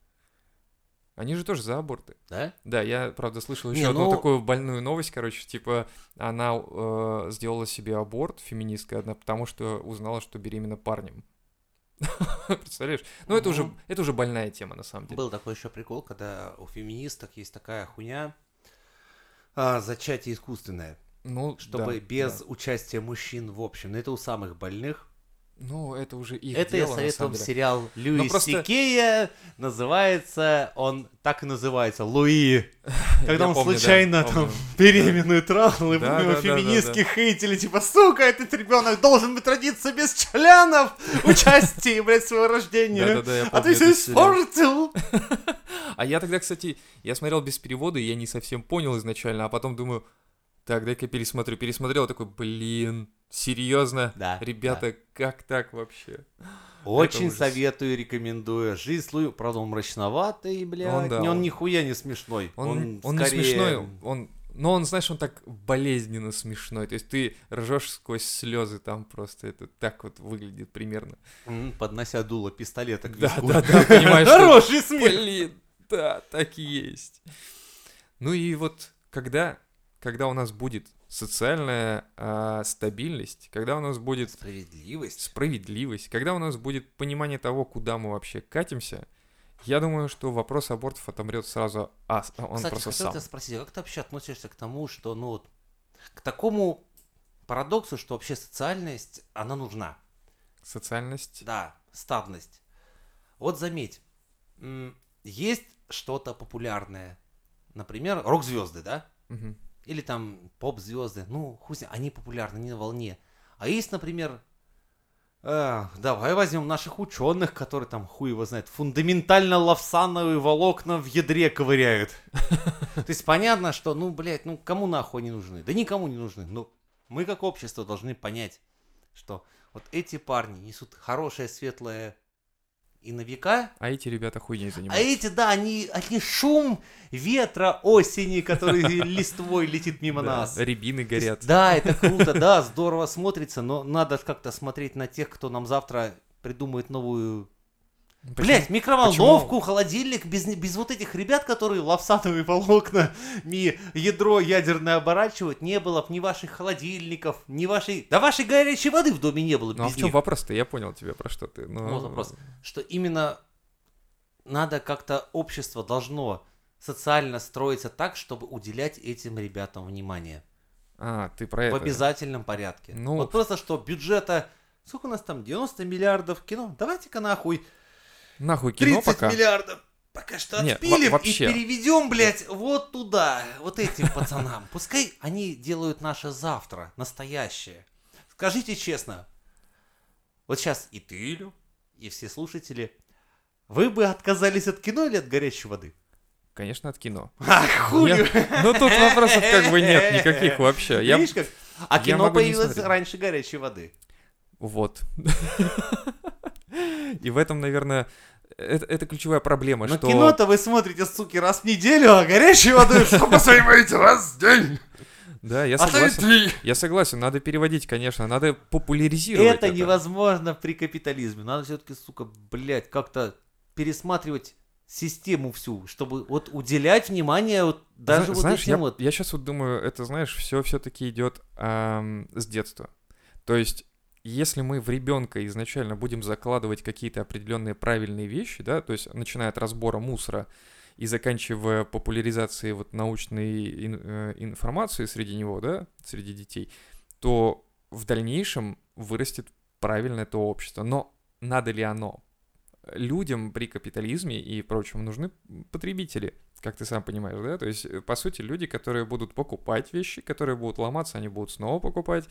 Они же тоже за аборты. Да? Да, я, правда, слышал Не, еще одну ну- такую больную новость, короче, типа, она э, сделала себе аборт, феминистка одна, потому что узнала, что беременна парнем. Представляешь? Ну, это уже, Мгм. это уже больная тема, на самом деле. Был такой еще прикол, когда у феминисток есть такая хуйня, а, зачатие искусственное, Ну, чтобы да, без да. участия мужчин в общем. Но это у самых больных. Ну, это уже их это дело, я советую вам сериал Льюис просто- Сикея. Называется, он так и называется, Луи. Когда Я он помню, да, случайно там помню. беременную трахнул, и Да, его да, да, феминистки хейтили, типа, сука, этот ребенок должен быть родиться без членов участия, блядь, своего рождения. А ты все испортил. А я тогда, кстати, я смотрел без перевода, и я не совсем понял изначально, а потом думаю, так, дай-ка пересмотрю. Пересмотрел, такой, блин, серьезно? Да, Ребята, как так вообще? Очень советую, рекомендую. Жизнь Луи, правда, он мрачноватый, блядь. Он, да, не, он он- нихуя не смешной. Он, он, не скорее- смешной, он но он, знаешь, он так болезненно смешной. То есть ты ржешь сквозь слезы там просто. Это так вот выглядит примерно. Поднося дуло пистолета к Да, виску. да, да, понимаешь, что- Хороший смех. Блин, да, так и есть. Ну и вот когда, когда у нас будет социальная а, стабильность, когда у нас будет Справедливость. справедливость, когда у нас будет понимание того, куда мы вообще катимся, я думаю, что вопрос абортов отомрет сразу, а он Кстати, просто хотел сам. тебя спросить, а как ты вообще относишься к тому, что, ну вот, к такому парадоксу, что вообще социальность, она нужна? Социальность. Да, стадность. Вот заметь, есть что-то популярное, например, рок-звезды, да? Мгм. Или там поп-звезды, ну, хуй они популярны, они на волне. А есть, например, э, давай возьмем наших ученых, которые там, хуй его знает, фундаментально лавсановые волокна в ядре ковыряют. То есть понятно, что, ну, блядь, ну, кому нахуй они нужны? Да никому не нужны. Ну, мы как общество должны понять, что вот эти парни несут хорошее, светлое и на века, А эти ребята хуйней а занимаются. эти, да, они, они шум ветра осени, который листвой летит мимо нас. Рябины горят. Да, это круто, да, здорово смотрится, но надо как-то смотреть на тех, кто нам завтра придумает новую... Почему? Блять, микроволновку, холодильник, без, без вот этих ребят, которые лавсановые волокна, ми ядро ядерное оборачивают, не было б ни ваших холодильников, ни вашей... Да вашей горячей воды в доме не было Ну а в чем них. вопрос-то? Я понял тебя, про что ты. Ну, Вот вопрос. Что именно надо как-то общество должно социально строиться так, чтобы уделять этим ребятам внимание. А, ты про В это. обязательном порядке. Ну- Вот просто что бюджета... Сколько у нас там? 90 миллиардов кино? Давайте-ка нахуй Нахуй кино 30 пока. миллиардов пока что отпилим во- вообще. и переведем, блядь, вот туда, вот этим пацанам. Пускай они делают наше завтра, настоящее. Скажите честно, вот сейчас и ты, Илю, и все слушатели, вы бы отказались от кино или от горячей воды? Конечно, от кино. А, хуй! Я- Ну тут вопросов как бы нет никаких вообще. Я... Видишь как? А кино появилось раньше горячей воды. Вот. И в этом, наверное, это, это ключевая проблема, Но что... кино-то вы смотрите, суки, раз в неделю, а горячей воды что посмотрите раз в день. Да, я согласен. Я согласен, надо переводить, конечно, надо популяризировать Это невозможно при капитализме. Надо все-таки, сука, блядь, как-то пересматривать систему всю, чтобы вот уделять внимание вот даже Зна- вот знаешь, этим я, вот. я сейчас вот думаю, это, знаешь, все все-таки идет ам, с детства. То есть, если мы в ребенка изначально будем закладывать какие-то определенные правильные вещи, да, то есть начиная от разбора мусора и заканчивая популяризацией вот научной ин- э, информации среди него, да, среди детей, то в дальнейшем вырастет правильное то общество. Но надо ли оно? Людям при капитализме и прочем нужны потребители, как ты сам понимаешь, да? То есть, э, по сути, люди, которые будут покупать вещи, которые будут ломаться, они будут снова покупать,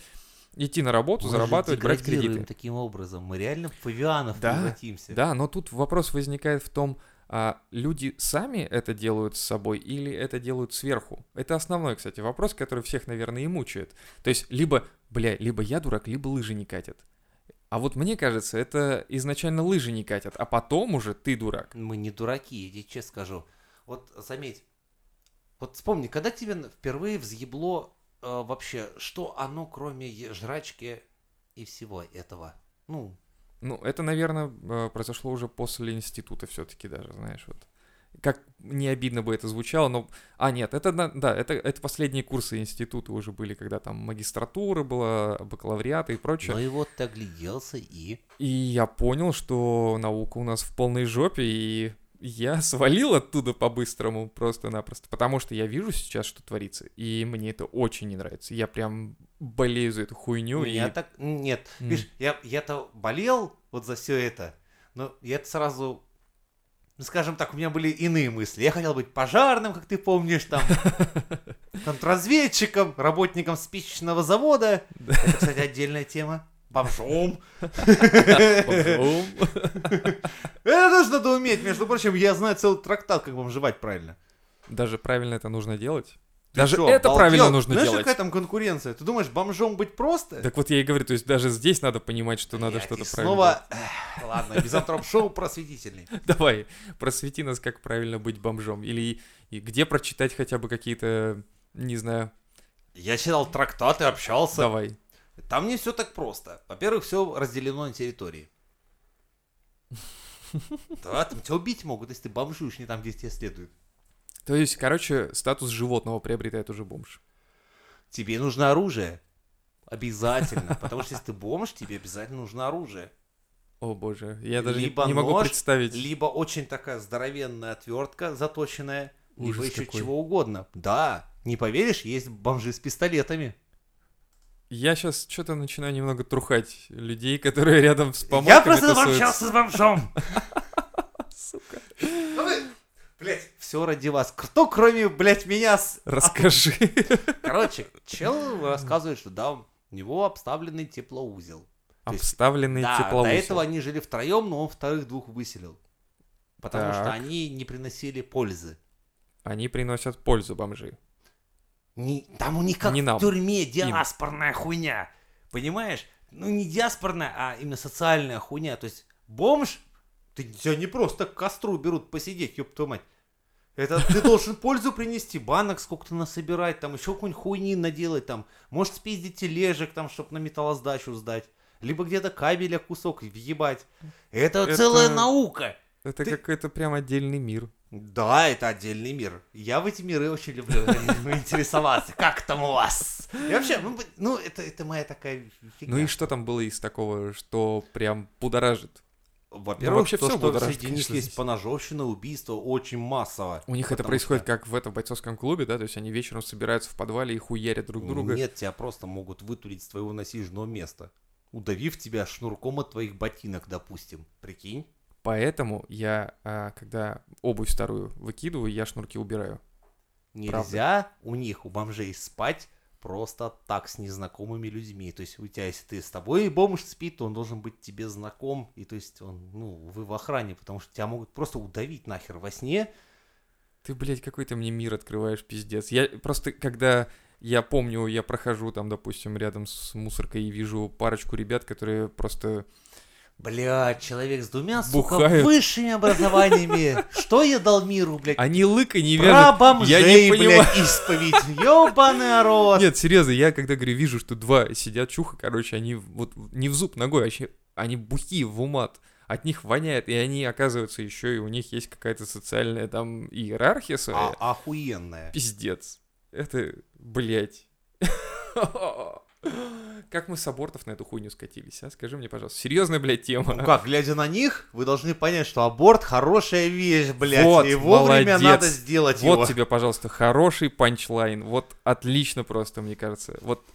идти на работу, Мы зарабатывать, брать кредиты. таким образом. Мы реально в павианов Да, превратимся. Да, но тут вопрос возникает в том, а люди сами это делают с собой или это делают сверху? Это основной, кстати, вопрос, который всех, наверное, и мучает. То есть, либо, бля, либо я дурак, либо лыжи не катят. А вот мне кажется, это изначально лыжи не катят, а потом уже ты дурак. Мы не дураки, я тебе честно скажу. Вот заметь, вот вспомни, когда тебе впервые взъебло вообще, что оно кроме жрачки и всего этого? Ну, Ну, это, наверное, э, произошло уже после института все-таки даже, знаешь, вот. Как не обидно бы это звучало, но... А, нет, это, да, это, это последние курсы института уже были, когда там магистратура была, бакалавриат и прочее. ну и вот ты огляделся и... И я понял, что наука у нас в полной жопе, и я свалил оттуда по-быстрому просто-напросто, потому что я вижу сейчас, что творится, и мне это очень не нравится. Я прям болею за эту хуйню. У и... так... Нет, М. видишь, я, я-то болел вот за все это, но я сразу... Ну, скажем так, у меня были иные мысли. Я хотел быть пожарным, как ты помнишь, там, контрразведчиком, работником спичечного завода. Это, кстати, отдельная тема. Бомжом. Бомжом. Это тоже надо уметь. Между прочим, я знаю целый трактат, как бомжевать правильно. Даже правильно это нужно делать. Ты Даже чё, это обалдел? правильно нужно Знаешь, делать. какая там конкуренция? Ты думаешь, бомжом быть просто? Так вот я и говорю, то есть даже здесь надо понимать, что надо Блядь, что-то правильно снова... Эх, Ладно, мизантроп-шоу просветительный. делать. Давай, просвети нас, как правильно быть бомжом. Или и где прочитать хотя бы какие-то Не знаю. Я читал трактаты, общался. Давай. Там не все так просто. Во-первых, все разделено на территории. Да, там тебя убить могут, если ты бомжуешь не там, где тебе следует. То есть, короче, статус животного приобретает уже бомж. Тебе нужно оружие. Обязательно. Потому что если ты бомж, тебе обязательно нужно оружие. О боже, я даже не- Либо не могу нож, представить. Либо очень такая здоровенная отвертка заточенная, либо Ужас еще какой. чего угодно. Да, не поверишь, есть бомжи с пистолетами. Я сейчас что-то начинаю немного трухать людей, которые рядом с помойками Я просто тусуются. общался с бомжом. Сука. Блять, все ради вас. Кто кроме, блять, меня с... Расскажи. Короче, чел рассказывает, что да, у него обставленный теплоузел. То есть, Обставленный Да, до этого они жили втроем, но он вторых двух выселил. Потому что Так. они не приносили пользы. Они приносят пользу бомжи. Не, там у них как Не нам. в тюрьме диаспорная хуйня. Понимаешь? Ну не диаспорная, а именно социальная хуйня. То есть бомж, ты, тебя не просто к костру берут посидеть, ёб твою мать. Это ты должен пользу принести, банок сколько-то насобирать, там еще какую-нибудь хуйни наделать, там, может спиздить тележек, там, чтобы на металлоздачу сдать. Либо где-то кабеля кусок въебать. Это, Это- целая наука. Это Ты- какой-то прям отдельный мир. Да, это отдельный мир. Я в эти миры очень люблю интересоваться. Как там у вас? И вообще, ну, ну это, это моя такая фигня. Ну и что там было из такого, что прям будоражит? Во-первых, вообще то, что будоражит, среди них есть поножовщина, убийство очень массово. У них это происходит что- как в этом бойцовском клубе, да? То есть они вечером собираются в подвале и хуярят друг друга. Нет, тебя просто могут вытурить с твоего насиженного места. Удавив тебя шнурком от твоих ботинок, допустим. Прикинь? Поэтому я, а, когда обувь старую выкидываю, я шнурки убираю. Нельзя у них, у бомжей, спать просто так с незнакомыми людьми. То есть у тебя, если ты с тобой бомж спит, то он должен быть тебе знаком. И то есть он, ну, вы в охране, потому что тебя могут просто удавить нахер во сне. Ты, блядь, какой-то мне мир открываешь, пиздец. Я просто, когда я помню, я прохожу там, допустим, рядом с мусоркой и вижу парочку ребят, которые просто... Блядь, человек с двумя, сука, Бухают. высшими образованиями. Что я дал миру, блядь? Они лыка не Про вяжут. бомжей, я не понимаю. блядь, исповедь. Ёбаный рот. Нет, серьезно, я когда говорю, вижу, что два сидят чуха, короче, они вот не в зуб ногой, а вообще они бухие в умат. От них воняет, и они, оказывается, еще и у них есть какая-то социальная там иерархия своя. А, охуенная. Пиздец. Это, блядь. Как мы с абортов на эту хуйню скатились, а? Скажи мне, пожалуйста. Серьезная, блядь, тема. Ну как, глядя на них, вы должны понять, что аборт хорошая вещь, блядь. Вот, и вовремя молодец. надо сделать Вот его. тебе, пожалуйста, хороший панчлайн. Вот отлично просто, мне кажется. Вот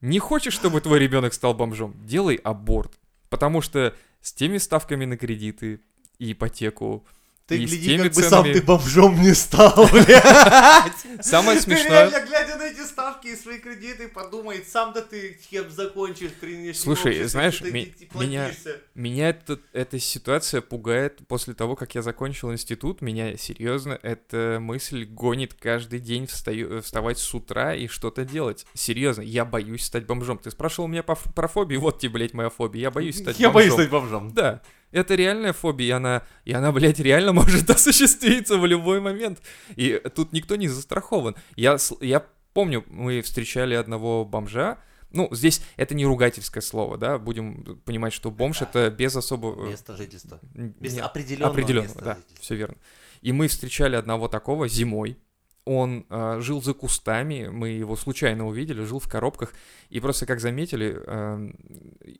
не хочешь, чтобы твой ребенок стал бомжом? Делай аборт. Потому что с теми ставками на кредиты и ипотеку, Ты и гляди, как бы сам ценами- ты бомжом не стал, блядь. Самое Ты смешное... реально, глядя на эти ставки и свои кредиты, подумай, сам-то ты чем закончишь при Слушай, знаешь, ты меня-. Меня это, эта ситуация пугает после того, как я закончил институт. Меня серьезно эта мысль гонит каждый день встаю, вставать с утра и что-то делать. Серьезно, я боюсь стать бомжом. Ты спрашивал меня про фобии, вот тебе, блядь, моя фобия. Я боюсь стать Я бомжом. боюсь стать бомжом. Да, это реальная фобия, и она, и она, блядь, реально может осуществиться в любой момент. И тут никто не застрахован. Я, я помню, мы встречали одного бомжа, ну, здесь это не ругательское слово, да, будем понимать, что бомж Да. это без особого... Место жительства. Без не- определенного, определенного, места да, жительства. все верно. И мы встречали одного такого зимой. Он а, жил за кустами, мы его случайно увидели, жил в коробках, и просто как заметили, эм,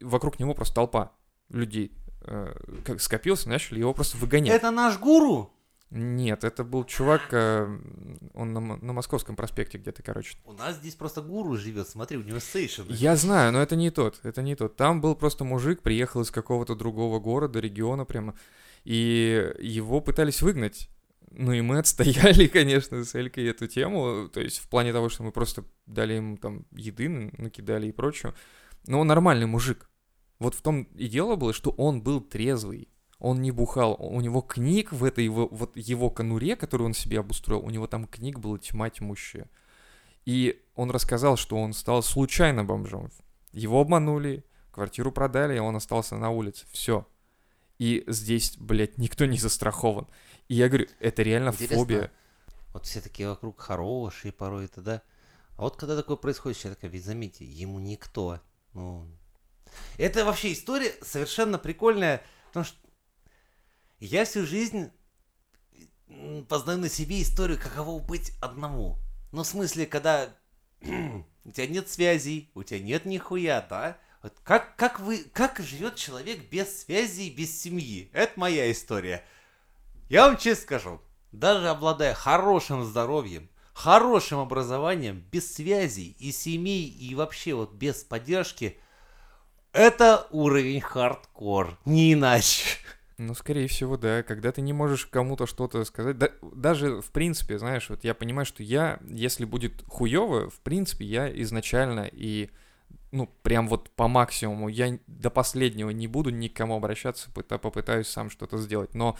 вокруг него просто толпа людей э, как скопился, начали его просто выгонять. Это наш гуру? Нет, это был чувак, э, он на, на Московском проспекте где-то, короче. У нас здесь просто гуру живет, смотри, у него сейшены. Я знаю, но это не тот, это не тот. Там был просто мужик, приехал из какого-то другого города, региона прямо, и его пытались выгнать. Ну и мы отстояли, конечно, с Элькой эту тему, то есть в плане того, что мы просто дали ему там еды, накидали и прочее. Но он нормальный мужик. Вот в том и дело было, что он был трезвый. Он не бухал, у него книг в этой его, вот его конуре, которую он себе обустроил, у него там книг было тьма тьмущая. И он рассказал, что он стал случайно бомжом. Его обманули, квартиру продали, и он остался на улице. Все. И здесь, блядь, никто не застрахован. И я говорю, это реально Интересно, фобия. Вот все такие вокруг хорошие порой это, да? А вот когда такое происходит, человек ведь заметьте, ему никто. Ну, это вообще история совершенно прикольная, потому что я всю жизнь познаю на себе историю, каково быть одному. Ну, в смысле, когда у тебя нет связей, у тебя нет нихуя, да? Вот как, как, вы, как живет человек без связей, без семьи? Это моя история. Я вам честно скажу, даже обладая хорошим здоровьем, хорошим образованием, без связей и семей, и вообще вот без поддержки, это уровень хардкор, не иначе. Ну, скорее всего, да. Когда ты не можешь кому-то что-то сказать. Да, даже, в принципе, знаешь, вот я понимаю, что я, если будет хуево, в принципе, я изначально и, ну, прям вот по максимуму, я до последнего не буду никому обращаться, пыта- попытаюсь сам что-то сделать. Но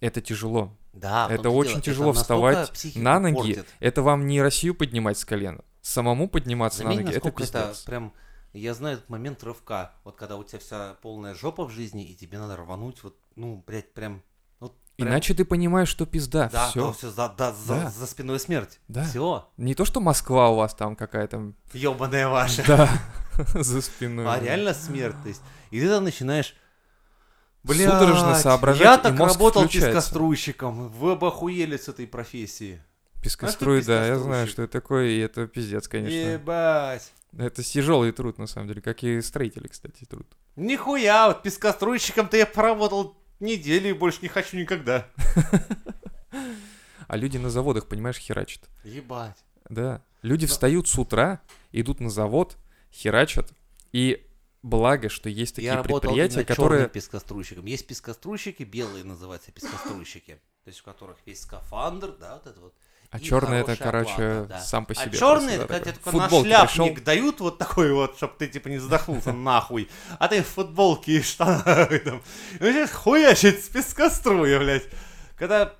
это тяжело. Да, в Это очень дело, тяжело это вставать на ноги. портит. Это вам не Россию поднимать с колена. Самому подниматься Заметь, на ноги, это насколько это пиздец. прям... Я знаю этот момент рывка. Вот когда у тебя вся полная жопа в жизни, и тебе надо рвануть, вот, ну, блядь, прям... Вот, прям- Иначе ты понимаешь, что пизда. Да, все. все, за, да, за, Да. за спиной смерть. Да. Все. Не то, что Москва у вас там какая-то. Ебаная ваша. Да. За спиной. А реально смерть. То есть, и ты там начинаешь... Блядь, Судорожно соображать, Я так работал включается. пескоструйщиком. Вы бы охуели с этой профессии. Пескоструй, А да, я знаю, что это такое, и это пиздец, конечно. Ебать. Это тяжелый труд, на самом деле, как и строители, кстати, труд. Нихуя, вот пескоструйщиком-то я поработал неделю и больше не хочу никогда. А люди на заводах, понимаешь, херачат. Ебать. Да. Люди встают с утра, идут на завод, херачат, и благо, что есть такие я предприятия, которые... черным пескоструйщиком. Есть пескоструйщики, белые называются пескоструйщики. То есть у которых есть скафандр, да, вот это вот. А черный это, короче, оплата, да. сам по себе. А черный, это, тебе такой. только на шляпник пришел. дают вот такой вот, чтобы ты типа не задохнулся нахуй. А ты в футболке и штанах там. И начинаешь хуячить с пескоструя, блядь. Когда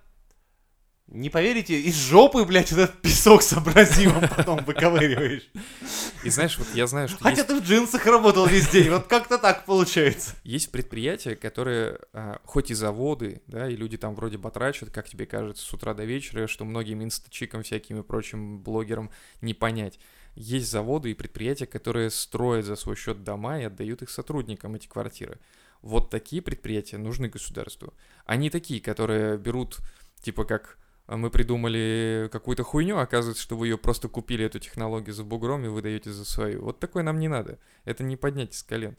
не поверите, из жопы, блядь, этот песок с абразивом потом выковыриваешь. И знаешь, вот я знаю, что Хотя есть, ты в джинсах работал весь день, вот как-то так получается. есть предприятия, которые, а, хоть и заводы, да, и люди там вроде батрачат, как тебе кажется, с утра до вечера, что многим инстачикам, всяким и прочим блогерам не понять. Есть заводы и предприятия, которые строят за свой счет дома и отдают их сотрудникам эти квартиры. Вот такие предприятия нужны государству. Не такие, которые берут, типа как мы придумали какую-то хуйню, а оказывается, что вы ее просто купили, эту технологию за бугром и выдаете за свою. Вот такое нам не надо. Это не поднять с колен.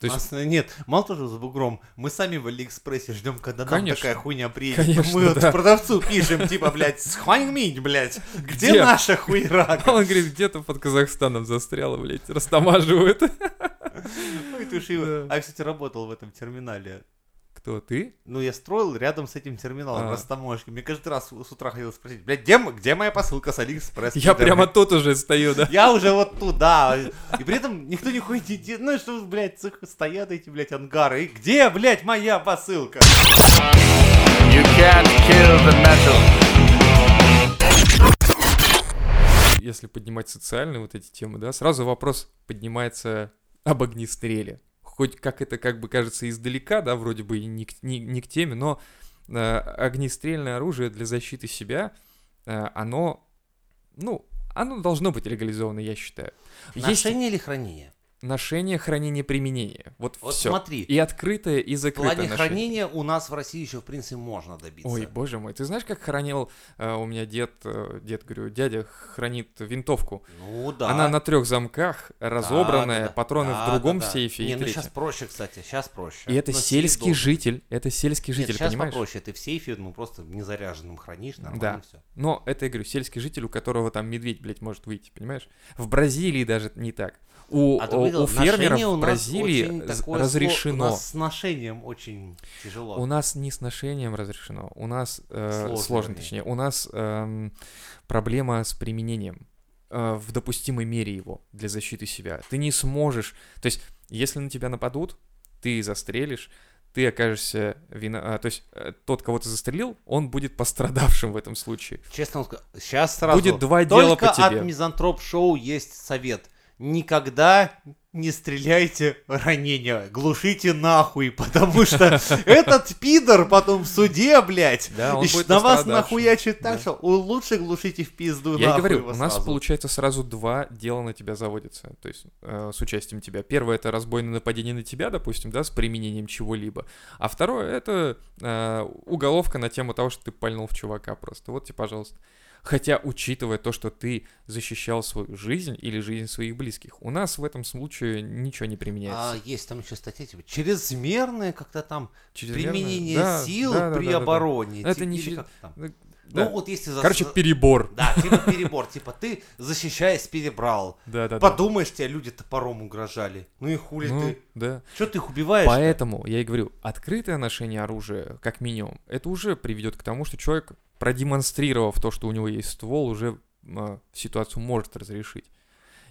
То есть, Нас- нет, мало того, что с бугром, мы сами в Алиэкспрессе ждем, когда нам Конечно. такая хуйня приедет. Конечно, мы вот да. продавцу пишем, типа, блядь, схваньмить, блядь, где, Где? наша хуйра? он говорит, где-то под Казахстаном застряло, блядь, растамаживают. Ой, ты ж его- Да. А я, кстати, работал в этом терминале. Кто, ты? Ну, я строил рядом с этим терминалом А. растаможки. Мне каждый раз с утра хотел спросить, блядь, где, где моя посылка с Алиэкспресс? Я прямо блядь?» тут уже стою, да? Я уже вот туда. И при этом никто не ходит. Ну, что, блядь, цех стоят эти, блядь, ангары. И где, блядь, моя посылка? You can't kill the metal. Если поднимать социальные вот эти темы, да, сразу вопрос поднимается об огнестреле. Хоть как это как бы кажется издалека, да, вроде бы и не не- не к теме, но э, огнестрельное оружие для защиты себя, э, оно, ну, оно должно быть легализовано, я считаю. Есть Ношение или хранение? Ношение, хранение, применение. Вот, Вот все. смотри. И открытое, и В закрытое плане ношение. хранения у нас в России еще, в принципе, можно добиться. Ой, боже мой, ты знаешь, как хранил э, у меня дед, э, дед, говорю, дядя хранит винтовку. Ну да. Она на трех замках, разобранная, Да, да, патроны Да, в другом да, да. сейфе Не, и ну сейчас проще, кстати, сейчас проще. И это Но сельский должен. житель, это сельский Нет, житель, сейчас понимаешь? попроще, ты в сейфе, ну просто незаряженным хранишь, нормально Да. все. Но это, я говорю, сельский житель, у которого там медведь, блядь, может выйти, понимаешь? В Бразилии даже не так. У, А видел, у фермеров в Бразилии такое сло- разрешено. У нас с ношением очень тяжело. У нас не с ношением разрешено, у нас э, Сложно, сложно, точнее, у нас эм, проблема с применением э, в допустимой мере его для защиты себя. Ты не сможешь, то есть, если на тебя нападут, ты застрелишь, ты окажешься вина, а, то есть э, тот, кого ты застрелил, он будет пострадавшим в этом случае. Честно вам скажу, сейчас сразу. Будет два Только дела по тебе. от Мизантроп Шоу есть совет. Никогда не стреляйте ранения, глушите нахуй, потому что этот пидор потом в суде, блядь, Да, он на вас нахуячит так, Да. что лучше глушите в пизду Я говорю, у нас сразу. получается сразу два дела на тебя заводятся, то есть э, с участием тебя. Первое это разбойное нападение на тебя, допустим, да, с применением чего-либо, а второе это э, уголовка на тему того, что ты пальнул в чувака просто. Вот тебе, пожалуйста. Хотя, учитывая то, что ты защищал свою жизнь или жизнь своих близких, у нас в этом случае ничего не применяется. А есть там еще статья, типа, чрезмерное как-то там Чрезмерно- применение Да, сил да, да, при да, да, да. обороне. Это типа, не или как там. Да. Ну вот если... за- Короче, перебор. Да, типа перебор, типа ты, защищаясь, перебрал. Да, да, да. Подумаешь, тебя люди топором угрожали. Ну и хули Ну, ты? да. Что ты их убиваешь? Поэтому я и говорю, открытое ношение оружия, как минимум, это уже приведет к тому, что человек, продемонстрировав то, что у него есть ствол, уже а, ситуацию может разрешить.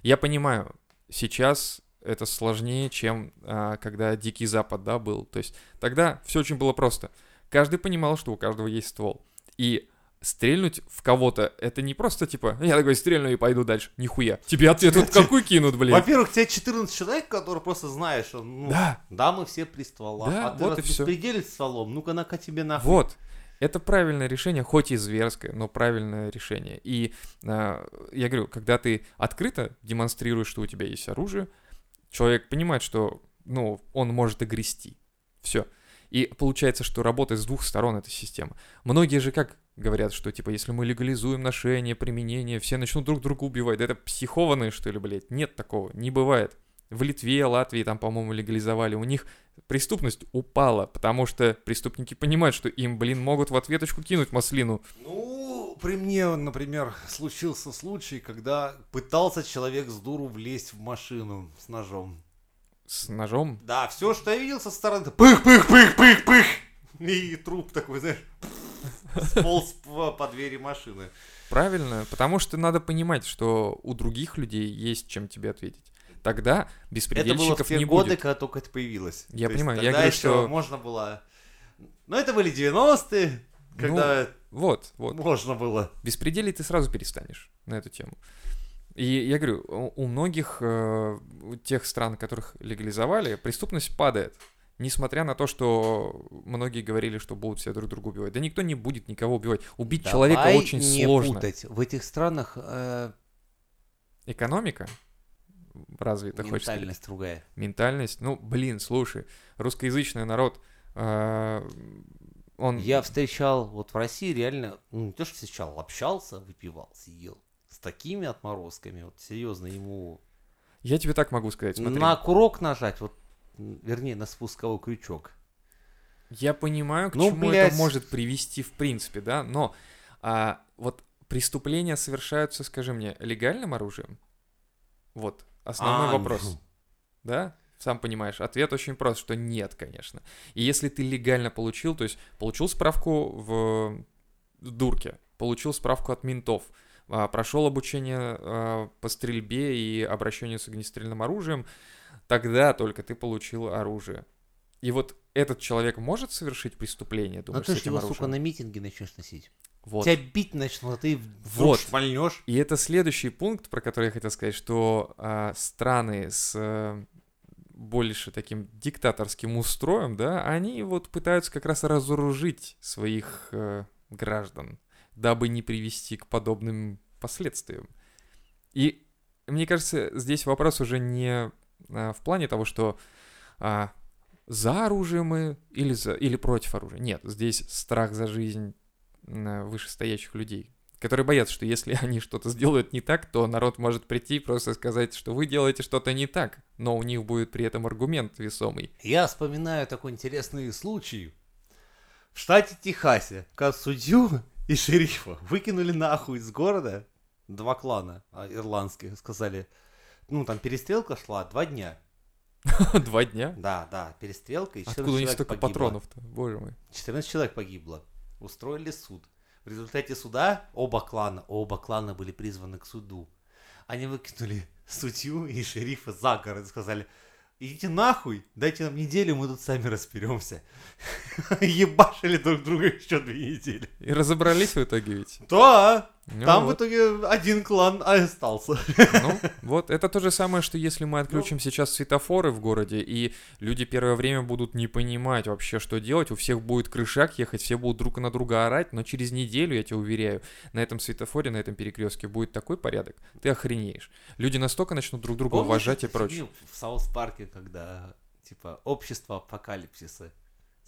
Я понимаю, сейчас это сложнее, чем а, когда Дикий Запад, да, был. То есть тогда все очень было просто. Каждый понимал, что у каждого есть ствол. И стрельнуть в кого-то, это не просто типа, я такой стрельну и пойду дальше. Нихуя. Тебе ответ вот какой кинут, блин. Во-первых, тебя 14 человек, которые просто знаешь, что, ну, Да. да, мы все при стволах. Да, а ты вот раз и беспределишь стволом, ну-ка на-ка тебе нахуй. Вот. Это правильное решение, хоть и зверское, но правильное решение. И а, я говорю, когда ты открыто демонстрируешь, что у тебя есть оружие, человек понимает, что ну, он может и грести. Все. И получается, что работает с двух сторон эта система. Многие же как говорят, что типа, если мы легализуем ношение, применение, все начнут друг друга убивать. Да это психованные, что ли, блядь? Нет такого, не бывает. В Литве, Латвии там, по-моему, легализовали. У них преступность упала, потому что преступники понимают, что им, блин, могут в ответочку кинуть маслину. Ну, при мне, например, случился случай, когда пытался человек с дуру влезть в машину с ножом. С ножом. Да, все, что я видел со стороны, пых-пых-пых-пых-пых. И труп такой, знаешь, сполз по, по двери машины. Правильно, потому что надо понимать, что у других людей есть чем тебе ответить. Тогда Это было в беспредельщиков те не годы, будет. когда только это появилось. Я То есть понимаю, я тогда говорю, еще что- можно было... Ну, это были 90-е, когда Вот, вот. можно было. Беспределить ты сразу перестанешь на эту тему. И я говорю, у многих э, тех стран, которых легализовали, преступность падает. Несмотря на то, что многие говорили, что будут все друг друга убивать. Да никто не будет никого убивать. Убить человека Давай очень не сложно. путать. В этих странах э, Экономика развита, хочется сказать. ментальность другая. Ментальность. Ну, блин, слушай, русскоязычный народ, э, он... Я встречал вот в России реально, ну, не то что встречал, общался, выпивал, сидел. С такими отморозками, вот серьезно, ему Я тебе так могу сказать, смотри. на курок нажать, вот, вернее, на спусковой крючок. Я понимаю, к Ну, чему блядь. это может привести в принципе, да, но а, вот преступления совершаются, скажи мне, легальным оружием? Вот, основной А, вопрос. ну. Да? Сам понимаешь, ответ очень прост, что нет, конечно. И если ты легально получил, то есть получил справку в дурке, получил справку от ментов, а, прошел обучение а, по стрельбе и обращению с огнестрельным оружием, тогда только ты получил оружие. И вот этот человек может совершить преступление, Ну думаешь, ты с ж этим его, оружием? сука, на митинге начнешь носить. Вот. Тебя бить начнут, а ты вдруг Вот. шмальнешь. И это следующий пункт, про который я хотел сказать, что а, страны с э, больше таким диктаторским устроем, да, они вот пытаются как раз разоружить своих э, граждан, дабы не привести к подобным последствиям. И мне кажется, здесь вопрос уже не а, в плане того, что а, за оружие мы или, за, или против оружия. Нет, здесь страх за жизнь вышестоящих людей, которые боятся, что если они что-то сделают не так, то народ может прийти и просто сказать, что вы делаете что-то не так, но у них будет при этом аргумент весомый. Я вспоминаю такой интересный случай. В штате Техасе, когда судью и шерифа выкинули нахуй из города два клана а, ирландских, сказали, ну там перестрелка шла два дня. Два дня? Да, да, перестрелка, и 14 Откуда у них столько патронов-то? Боже мой. 14 человек погибло. Устроили суд. В результате суда оба клана, оба клана были призваны к суду. Они выкинули судью и шерифа за город и сказали, идите нахуй, дайте нам неделю, мы тут сами разберемся. Ебашили друг друга еще две недели. И разобрались в итоге ведь? Да, Ну Там в вот. итоге один клан остался. Ну, вот это то же самое, что если мы отключим сейчас светофоры в городе, и люди первое время будут не понимать вообще, что делать, у всех будет крышак ехать, все будут друг на друга орать, но через неделю, я тебе уверяю, на этом светофоре, на этом перекрестке будет такой порядок, ты охренеешь. Люди настолько начнут друг друга Помнишь уважать и прочее. В Саус Парке, когда, типа, общество апокалипсиса.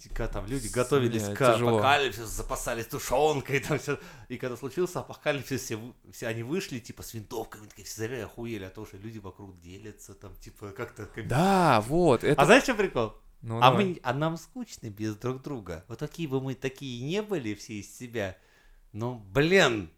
Когда там люди готовились Бля, к тяжело. апокалипсису, запасались тушенкой, там все. И когда случился апокалипсис, все, все они вышли, типа, с винтовками, такие все заряли, охуели, а то, что люди вокруг делятся, там, типа, как-то... как- Да, вот, это... А знаешь, что прикол? Ну, а, давай. мы, а нам скучно без друг друга. Вот какие бы мы такие не были все из себя, ну, блин,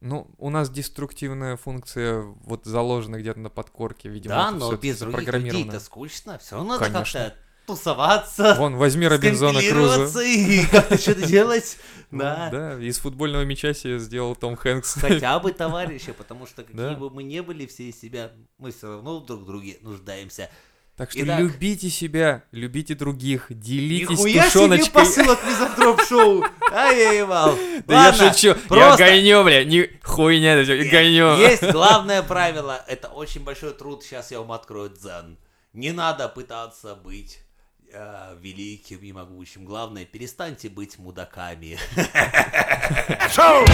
Ну, у нас деструктивная функция вот заложена где-то на подкорке, видимо. да, это но без других запрограммировано. людей-то скучно. Все равно Конечно. как-то тусоваться, Вон, возьми Робинзона Круза. и как-то что-то делать. Да. Да, из футбольного мяча себе сделал Том Хэнкс. Хотя бы товарища, потому что какие бы мы не были все из себя, мы все равно в друг друге нуждаемся. Так что Итак. любите себя, любите других, делитесь Нихуя себе тушеночкой. посылок мизантроп-шоу! Ай, я ебал. Да я шучу, я гоню, бля, не хуйня это всё, гоню. Есть главное правило, это очень большой труд, сейчас я вам открою дзен. Не надо пытаться быть э, великим и могучим. Главное, перестаньте быть мудаками. Шоу!